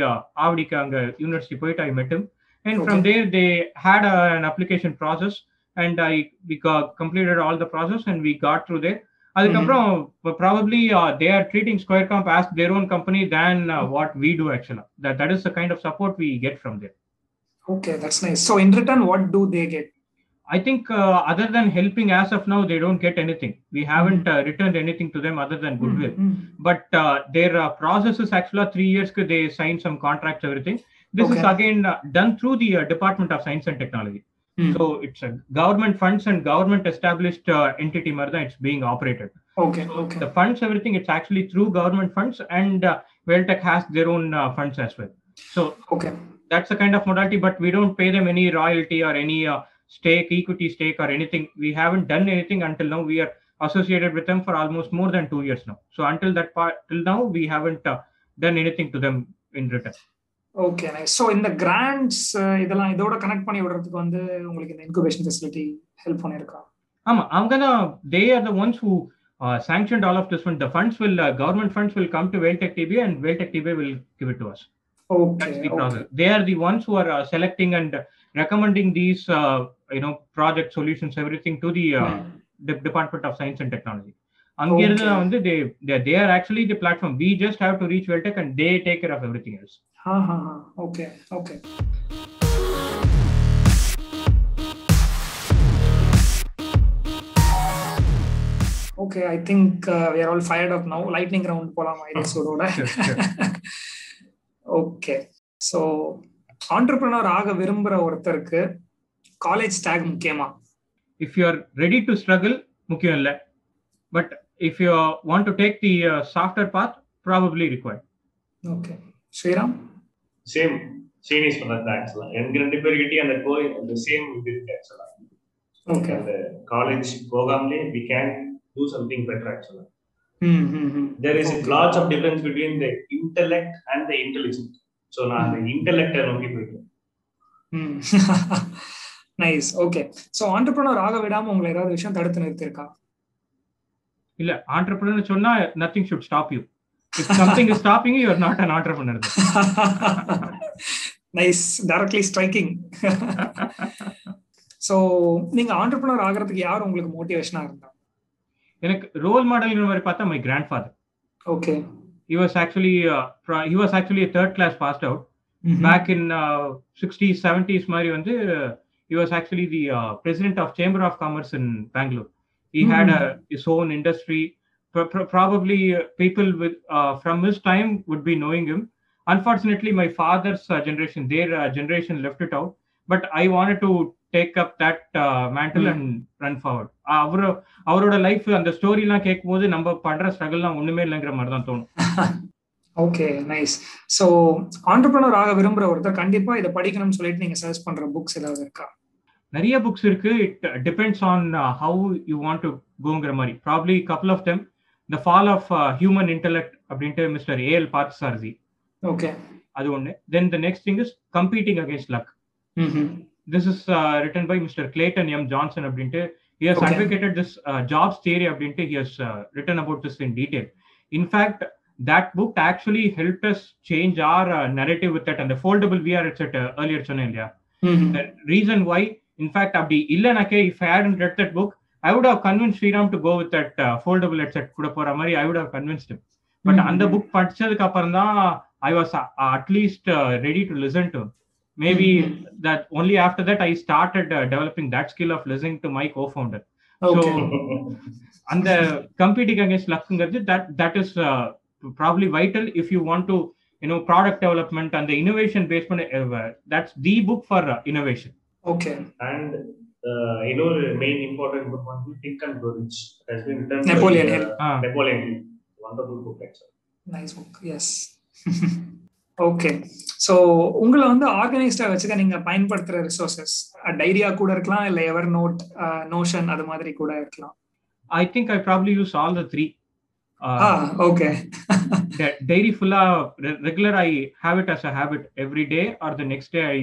S3: ஆவடிக்கு அங்கே யூனிவர்சிட்டி போயிட்டு ஐ மெட் him and from
S2: Okay.
S3: there they had a, an application process and i we got, completed all the process and we got through there அதுக்கப்புறம் probably uh, they are treating square comp as their own company than uh, what we do actually that that is the kind of support we get from there
S2: okay that's nice so in return what do they get
S3: i think uh, other than helping as of now they don't get anything. We haven't uh, returned anything to them other than goodwill.
S2: Hmm, hmm.
S3: but uh, their uh, process is actually three years ago they signed some contracts everything. This is again uh, done through the uh, department of science and technology.
S2: Hmm.
S3: so it's a government funds and government established uh, entity martha it's being operated.
S2: Okay okay.
S3: The funds everything it's actually through government funds and uh, Welltech has their own uh, funds as well. So
S2: okay.
S3: that's the kind of modality but we don't pay them any royalty or any uh, stake equity stake or anything we haven't done anything until now we are associated with them for almost more than two years now so until that part till now we haven't uh, done anything to them in return
S2: okay nice so இந்த கிராண்ட்ஸ் இதெல்லாம் இதோட கனெக்ட் பண்ணி விடுறதுக்கு வந்து உங்களுக்கு இந்த இன்குபேஷன் ஃபெசிலிட்டி ஹெல்ப் பண்ணிருக்கா
S3: ஆமா அவங்க தான் they are the ones who uh, sanctioned all of this one the funds will uh, government funds will come to Welltech TV and Welltech TV will give it to us
S2: okay
S3: that's the process they are the ones who are uh, selecting and recommending these uh, you know project solutions everything to the uh, the department of science and technology அங்க இருந்து
S2: Okay.
S3: தான் வந்து they they they are actually the platform we just have to reach Welltech and they take care of everything else
S2: ஹா ஹா ஹா okay okay okay I think we are all fired up now lightning round போலாம்
S3: sure.
S2: ஓகே ஸோ ஆண்டர்பிரினர் ஆக விரும்புற ஒருத்தருக்கு காலேஜ் டேக் முக்கியமா?
S3: If you are ready to struggle முக்கியம் இல்ல. But if you want to take the uh, softer path probably required.
S2: Okay Sriram
S4: same genius பண்ணது ஆக்சுவலா எனக்கு ரெண்டு பேர்கிட்டயும் அந்த கோயில் அந்த சேம் இது இருக்கு ஆக்சுவலா
S2: ஓகே
S4: அந்த college போகாமலே we can do something better ஆக்சுவலா
S2: ம் ம் ம்
S4: there is lots of difference between the intellect and the intelligent so நான் அந்த இன்டெலெக்டை நோக்கி போயிட்டேன். [laughs]
S2: நைஸ் ஓகே ஸோ ஆண்டர்பிரினர் ஆக விடாம உங்களை ஏதாவது விஷயம் தடுத்து நிறுத்திருக்கா
S3: இல்ல entrepreneur சொன்னா nothing should stop you if something is stopping you you're not an entrepreneur.
S2: Nice directly striking so நீங்க ஆண்டர்பிரினர் ஆகிறதுக்கு யார் உங்களுக்கு மோட்டிவேஷனா இருந்தா
S3: எனக்கு ரோல் மாடல் மாதிரி பார்த்தா my grandfather
S2: okay
S3: he was actually uh, he was actually a third class passed out back in uh, 60s 70s மாதிரி வந்து uh, he was actually the uh, president of chamber of commerce in bangalore he had a, his own industry Pro- pro- probably uh, people with uh, from his time would be knowing him unfortunately my father's uh, generation their uh, generation left it out but i wanted to take up that uh, mantle
S2: Hmm.
S3: and run forward அவரு அவரோட லைஃப் அந்த ஸ்டோரிலாம் கேட்கும்போது நம்ம படுற ஸ்ட்ரகிள்லாம் ஒண்ணுமே இல்லைங்கிற மாதிரி தான் தோணும் [laughs]
S2: ஓகே நைஸ் ஸோ ஆண்டர்பிரினர் ஆக விரும்புற ஒருத்தர் கண்டிப்பா இதை படிக்கணும்னு சொல்லிட்டு நீங்க சர்ச் பண்ற புக்ஸ் ஏதாவது இருக்கா?
S3: நிறைய புக்ஸ் இருக்கு. It depends on how you want to கோங்கிற மாதிரி. Probably couple of them the fall of human intellect அப்படின்ட்டு மிஸ்டர் ஏஎல் பார்த்தசாரதி
S2: ஓகே
S3: அது ஒன்று then the next thing is competing against luck this is written by mister Clayton M Johnson அப்படின்ட்டு he has
S2: Okay.
S3: advocated this uh, jobs theory அப்படின்ட்டு he has uh, written about this in detail. In fact that book actually helped us change our uh, narrative with that and the foldable vr headset uh, earlier சொன்னேன் இல்லையா the reason why in fact அப்படி இல்லைனாக்கே if i hadn't read that book i would have convinced Sriram to go with that uh, foldable headset கூட போற மாதிரி i would have convinced him but அந்த புக் படிச்சதுக்கு அப்புறம் தான் I was at least ready to listen to maybe that only after that I started developing that skill of listening to my co
S2: founder okay
S3: அந்த competing against லக்குங்கிறது that that is Probably vital if you want to you know product development அந்த இனோவேஷன் பேஸ் பண்ணி that's the book for innovation
S2: okay
S4: and இன்னொரு மெயின் இம்பார்ட்டன்ட் புக் வந்து think and grow rich has been written by,
S2: Napoleon
S4: uh,
S2: Hill.
S4: Napoleon Hill. Wonderful book actually.
S2: Nice book yes okay so உங்களை வந்து ஆர்கனைஸ்டா வச்சுக்க நீங்க பயன்படுத்துற ரிசோர்சஸ் டைரியா கூட இருக்கலாம் இல்ல எவர் நோட் நோஷன் அது மாதிரி கூட இருக்கலாம்?
S3: I think I probably use all the
S2: three okay
S3: diary ஃபுல்லா regular I have it as a habit every day or the next day I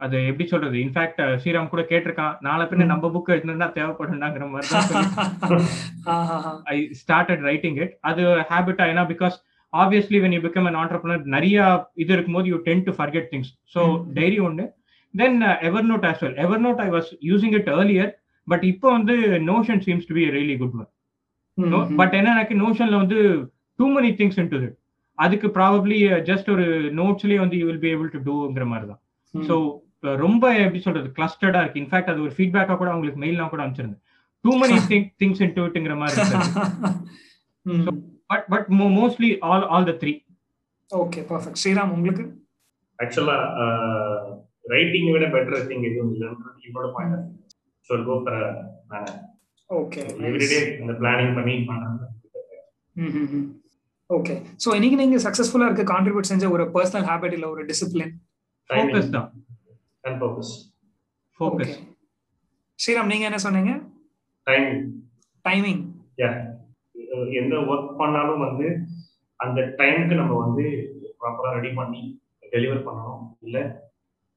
S3: அது எப்படி சொல்றது? இன்ஃபேக்ட் ஸ்ரீராம் கூட கேட்டிருக்கான் நாளை பின்ன நம்ம புக் எழுதுனா தேவைப்படும்டாங்கிற மாதிரி தான் ஐ ஸ்டார்டட் ரைட்டிங் இட் அது ஹேபிட் ஏன்னா because obviously when you become an entrepreneur நிறைய இது இருக்கும்போது you tend to forget things so diary ஒன்று then Evernote as well Evernote I was using it earlier but இப்போ வந்து Notion seems to be really good one but என்னன்னாக்க நோஷன்ல வந்து too many things in to அதுக்கு ப்ராபப்ளி ஜஸ்ட் ஒரு நோட்ஸ்லயே வந்து you will be able to டூங்கிற மாதிரி தான் ஸோ ரொம்ப எப்படி சொல்றது கிளஸ்டர்டா இருக்கு. இன்ஃபேக்ட் அது ஒரு ஃபீட்பேக்கா கூட உங்களுக்கு மெயிலாம் கூட அனுப்பிச்சிருந்தேன். டூ many திங்ஸ் இன் டுங்கிற மாதிரி but but mostly all all the three
S2: okay perfect Sriram உங்களுக்கு?
S4: ஆக்சுவலா ரைட்டிங் விட பெட்டர் திங் எதுவும் இல்லைன்றது என்னோட point so go for
S2: okay
S4: everyday அந்த பிளானிங் பண்ணி பண்றது.
S2: ஓகே ஸோ இன்னைக்கு நீங்க சக்சஸ்ஃபுல்லா இருக்க கான்ட்ரிபியூட் செஞ்ச ஒரு பர்சனல் ஹேபிட் இல்ல ஒரு டிசிப்ளின்
S3: ஃபோக்கஸ் தான்.
S4: அண்ட் ஃபோக்கஸ்
S3: ஃபோக்கஸ்
S2: ஸ்ரீராம் நீங்க என்ன சொன்னீங்க?
S4: டைமிங்
S2: டைமிங்
S4: யா எந்த ஒர்க் பண்ணாலும் வந்து அந்த டைமுக்கு நம்ம வந்து ப்ராப்பரா ரெடி பண்ணி டெலிவர் பண்ணணும். இல்ல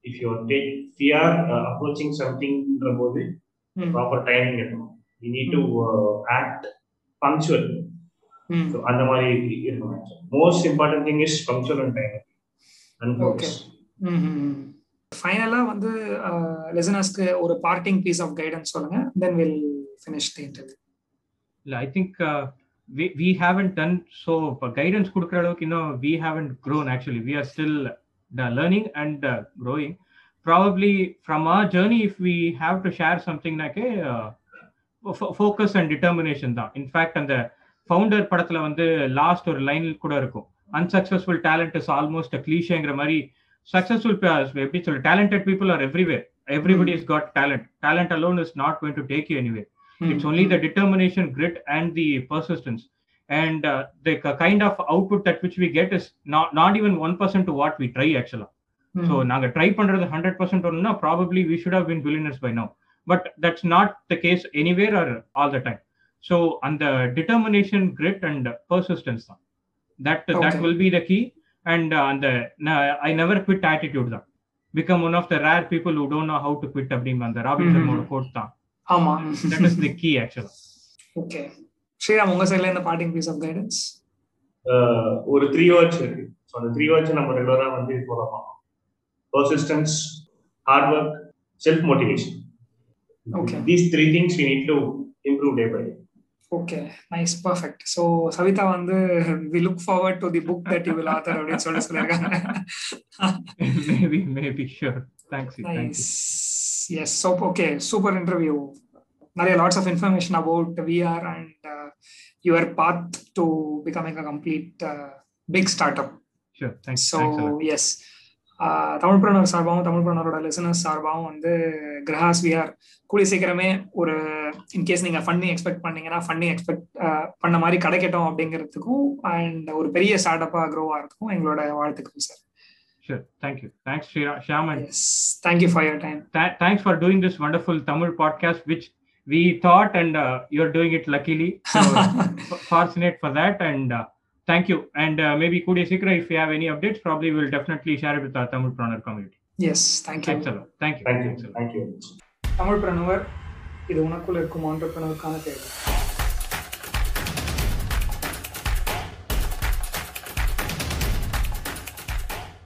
S4: if you take we are approaching சம்திங்ன்ற போது ப்ராப்பர் டைமிங் இருக்கணும் we need to act punctual so அந்த மாதிரி இருக்கணும். Most important thing is punctual and time and focus
S2: ஃபைனலா வந்து லிசனர்ஸ்க்கு ஒரு பார்ட்டிங் பீஸ் ஆஃப் கைடன்ஸ் சொல்லுங்க. Then will finish the interview
S3: இல்ல I think we we haven't done so guidance கொடுக்குற அளவுக்கு இன்னும் we haven't grown actually. We are still uh, learning and uh, growing. Probably from our journey if we have to share something like a uh, fo- focus and determination தான் இன்ஃபேக்ட் அந்த ஃபவுண்டர் படத்துல வந்து லாஸ்ட் ஒரு லைன் கூட இருக்கும் அன்சக்சஸ்ஃபுல் டேலண்ட் இஸ் ஆல்மோஸ்ட் கிளீஷேங்கிற மாதிரி சக்சஸ்ஃபுல் எப்படி சொல்ல talented people are everywhere everybody is got talent talent alone is not going to take you anyway it's only the determination grit and the persistence and uh, the k- kind of output that which we get is not not even 1% to what we try actually so naga try பண்றது 100% ஒண்ணுனா probably we should have been billionaires by now but that's not the case anywhere or all the time so and the determination grit and persistence தான். that that
S2: Okay.
S3: will be the key and uh, and the na- i never quit attitude தான் become one of the rare people who don't know how to quit அப்படிங்கிற அந்த ராபின்
S2: Mhm.
S3: சர்மாவோட கோட் தான்
S2: ஆமா
S3: that is the key actually
S2: okay Sriram உங்க சைடுல இந்த பார்ட்டிங் பீஸ் ஆஃப் கைடன்ஸ்
S4: ஒரு த்ரீ வேர்ட்ஸ் இருக்கு ஸோ அந்த த்ரீ வேர்ட்ஸ் நம்ம ரெகுலரா வந்து ஃபாலோ பண்ணணும் persistence hard work self motivation
S2: Okay.
S4: These three things we need to improve day by day
S2: okay nice perfect so Savitha வந்து we look forward to the book that you will author அப்படின்னு சொல்லி சொல்லியிருக்காங்க
S3: maybe, maybe, sure. Thanks. you, Thank you.
S2: Nice yes so okay super interview நிறைய lots of information about VR and your path to becoming a complete big start up
S3: Sure. Thanks.
S2: So
S3: Thanks a lot.
S2: Yes Tamil Pranavar சார்பாகவும் தமிழ் பிரணவரோட லிசனர்ஸ் சார்பாகவும் வந்து கிரஹாஸ் விஆர் கூடிய சீக்கிரமே ஒரு இன்கேஸ் நீங்க ஃபண்டிங் எக்ஸ்பெக்ட் பண்ணீங்கன்னா ஃபண்டிங் எக்ஸ்பெக்ட் பண்ண மாதிரி கிடைக்கட்டும் அப்படிங்கிறதுக்கும் அண்ட் ஒரு பெரிய ஸ்டார்ட் அப்பா க்ரோ ஆகிறதுக்கும் எங்களோட வாழ்த்துக்கள் sir
S3: Sure. Thank you. Thanks, Shyam. And
S2: yes thank you for your time
S3: th- thanks for doing this wonderful Tamil podcast, which we thought and uh, you're doing it luckily. So, [laughs] fortunate for that. And uh, thank you. And uh, maybe Kudia Sikra, if you have any updates, probably we'll definitely share it with our Tamil Pranner community.
S2: Yes thank you
S3: Thanks a lot. Thank you. Thanks a lot.
S2: Thank you Tamil Pranavar இது உனக்குள்ள இருக்கும் ஆண்டர்பிரனருக்கான தேவை